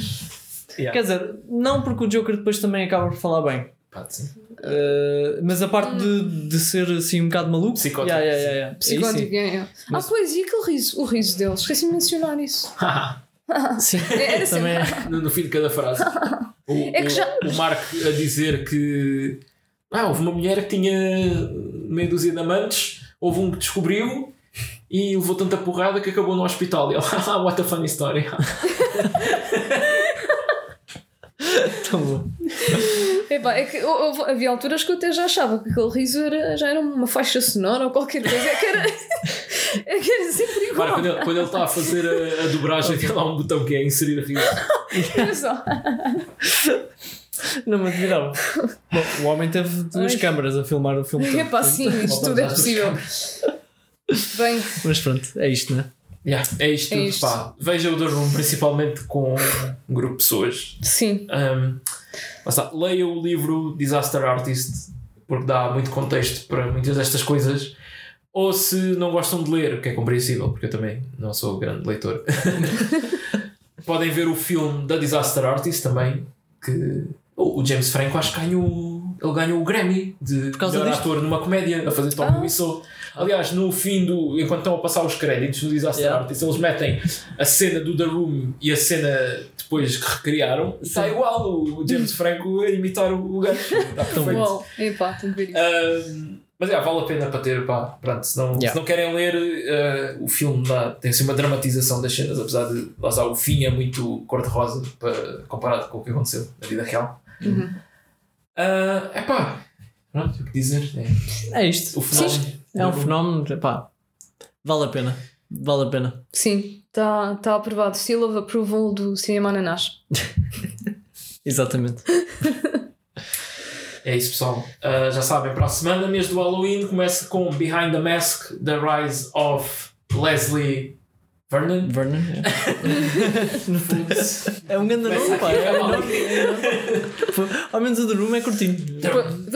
Yeah. Quer dizer, não porque o Joker depois também acaba por falar bem. Pá, sim. Uh, mas a parte de, de ser assim um bocado maluco. Psicótico, Yeah, yeah, yeah, yeah. Psicótico, é, é. Ah, pois, e aquele riso, o riso dele? Esqueci de mencionar isso. Sim, sim. Era também. no, no fim de cada frase. O, É que o- já- o Mark a dizer que ah, houve uma mulher que tinha meia dúzia de amantes, houve um que descobriu e levou tanta porrada que acabou no hospital. E ele, ah, what a funny story. Tão bom. Epá, é que houve- havia alturas que eu até já achava que aquele riso era, já era uma faixa sonora ou qualquer coisa. É que era, é que era sempre igual. Para, quando, ele, quando ele está a fazer a, a dobragem, tem lá um botão que é inserir riso. Olha só. Não me admirava. Bom, o homem teve duas Ai. câmaras a filmar o filme. todo. Epá, sim, isto tudo é possível. Bem, Mas pronto, é isto, né? Yeah, é isto. É tudo, isto. Pá. Veja o The Room principalmente com um grupo de pessoas. sim. Um, está, leia o livro Disaster Artist porque dá muito contexto para muitas destas coisas. Ou se não gostam de ler, o que é compreensível, porque eu também não sou grande leitor, podem ver o filme da Disaster Artist também. Que o o James Franco acho que ganhou, ele ganhou o Grammy de causa melhor disto? ator numa comédia a fazer Tom Ah. Wiseau. Aliás, no fim do. Enquanto estão a passar os créditos do Disaster Yeah. Artist, eles metem a cena do The Room e a cena depois que recriaram. e Está igual o James Franco a imitar o gajo. Está perfeito. Uau, epá, tenho que ver isso. Ahm, mas é, vale a pena para ter, pá, pronto, se não, Yeah. se não querem ler, ah, o filme dá, tem assim uma dramatização das cenas, apesar de lá está, o fim é muito cor-de-rosa para- comparado com o que aconteceu na vida real. Uhum. É pá, pronto, o que dizer? É, É isto. o fenómeno. É um fenómeno, pá. Vale a pena. Vale a pena. Sim, está tá aprovado. Seal of approval do cinema ananás. Exatamente. É isso, pessoal. Ah, já sabem, para a semana, mês do Halloween, começa com Behind the Mask, The Rise of Leslie Vernon. Vernon. É, é um grande nome, pá. É um nome. Ao menos o The Room é curtinho. The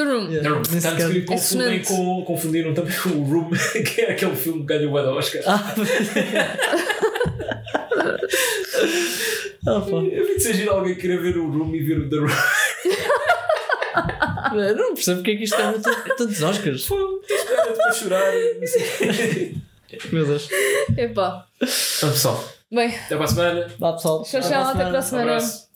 Room. Yeah. The Room. Tanto que confundem com, confundiram também o Room, que é aquele filme que ganhou o da Oscar. Ah, ah, pá. Eu vi de ser giro alguém querer ver o Room e ver o The Room. Eu Não percebo porque é que isto ganha tanto- tantos Oscars. Era para chorar. não sei. Meu Deus. Epá. Então, pessoal, Bem, até para a semana. Vá pessoal. tchau, tchau. Até para a Um semana. abraço.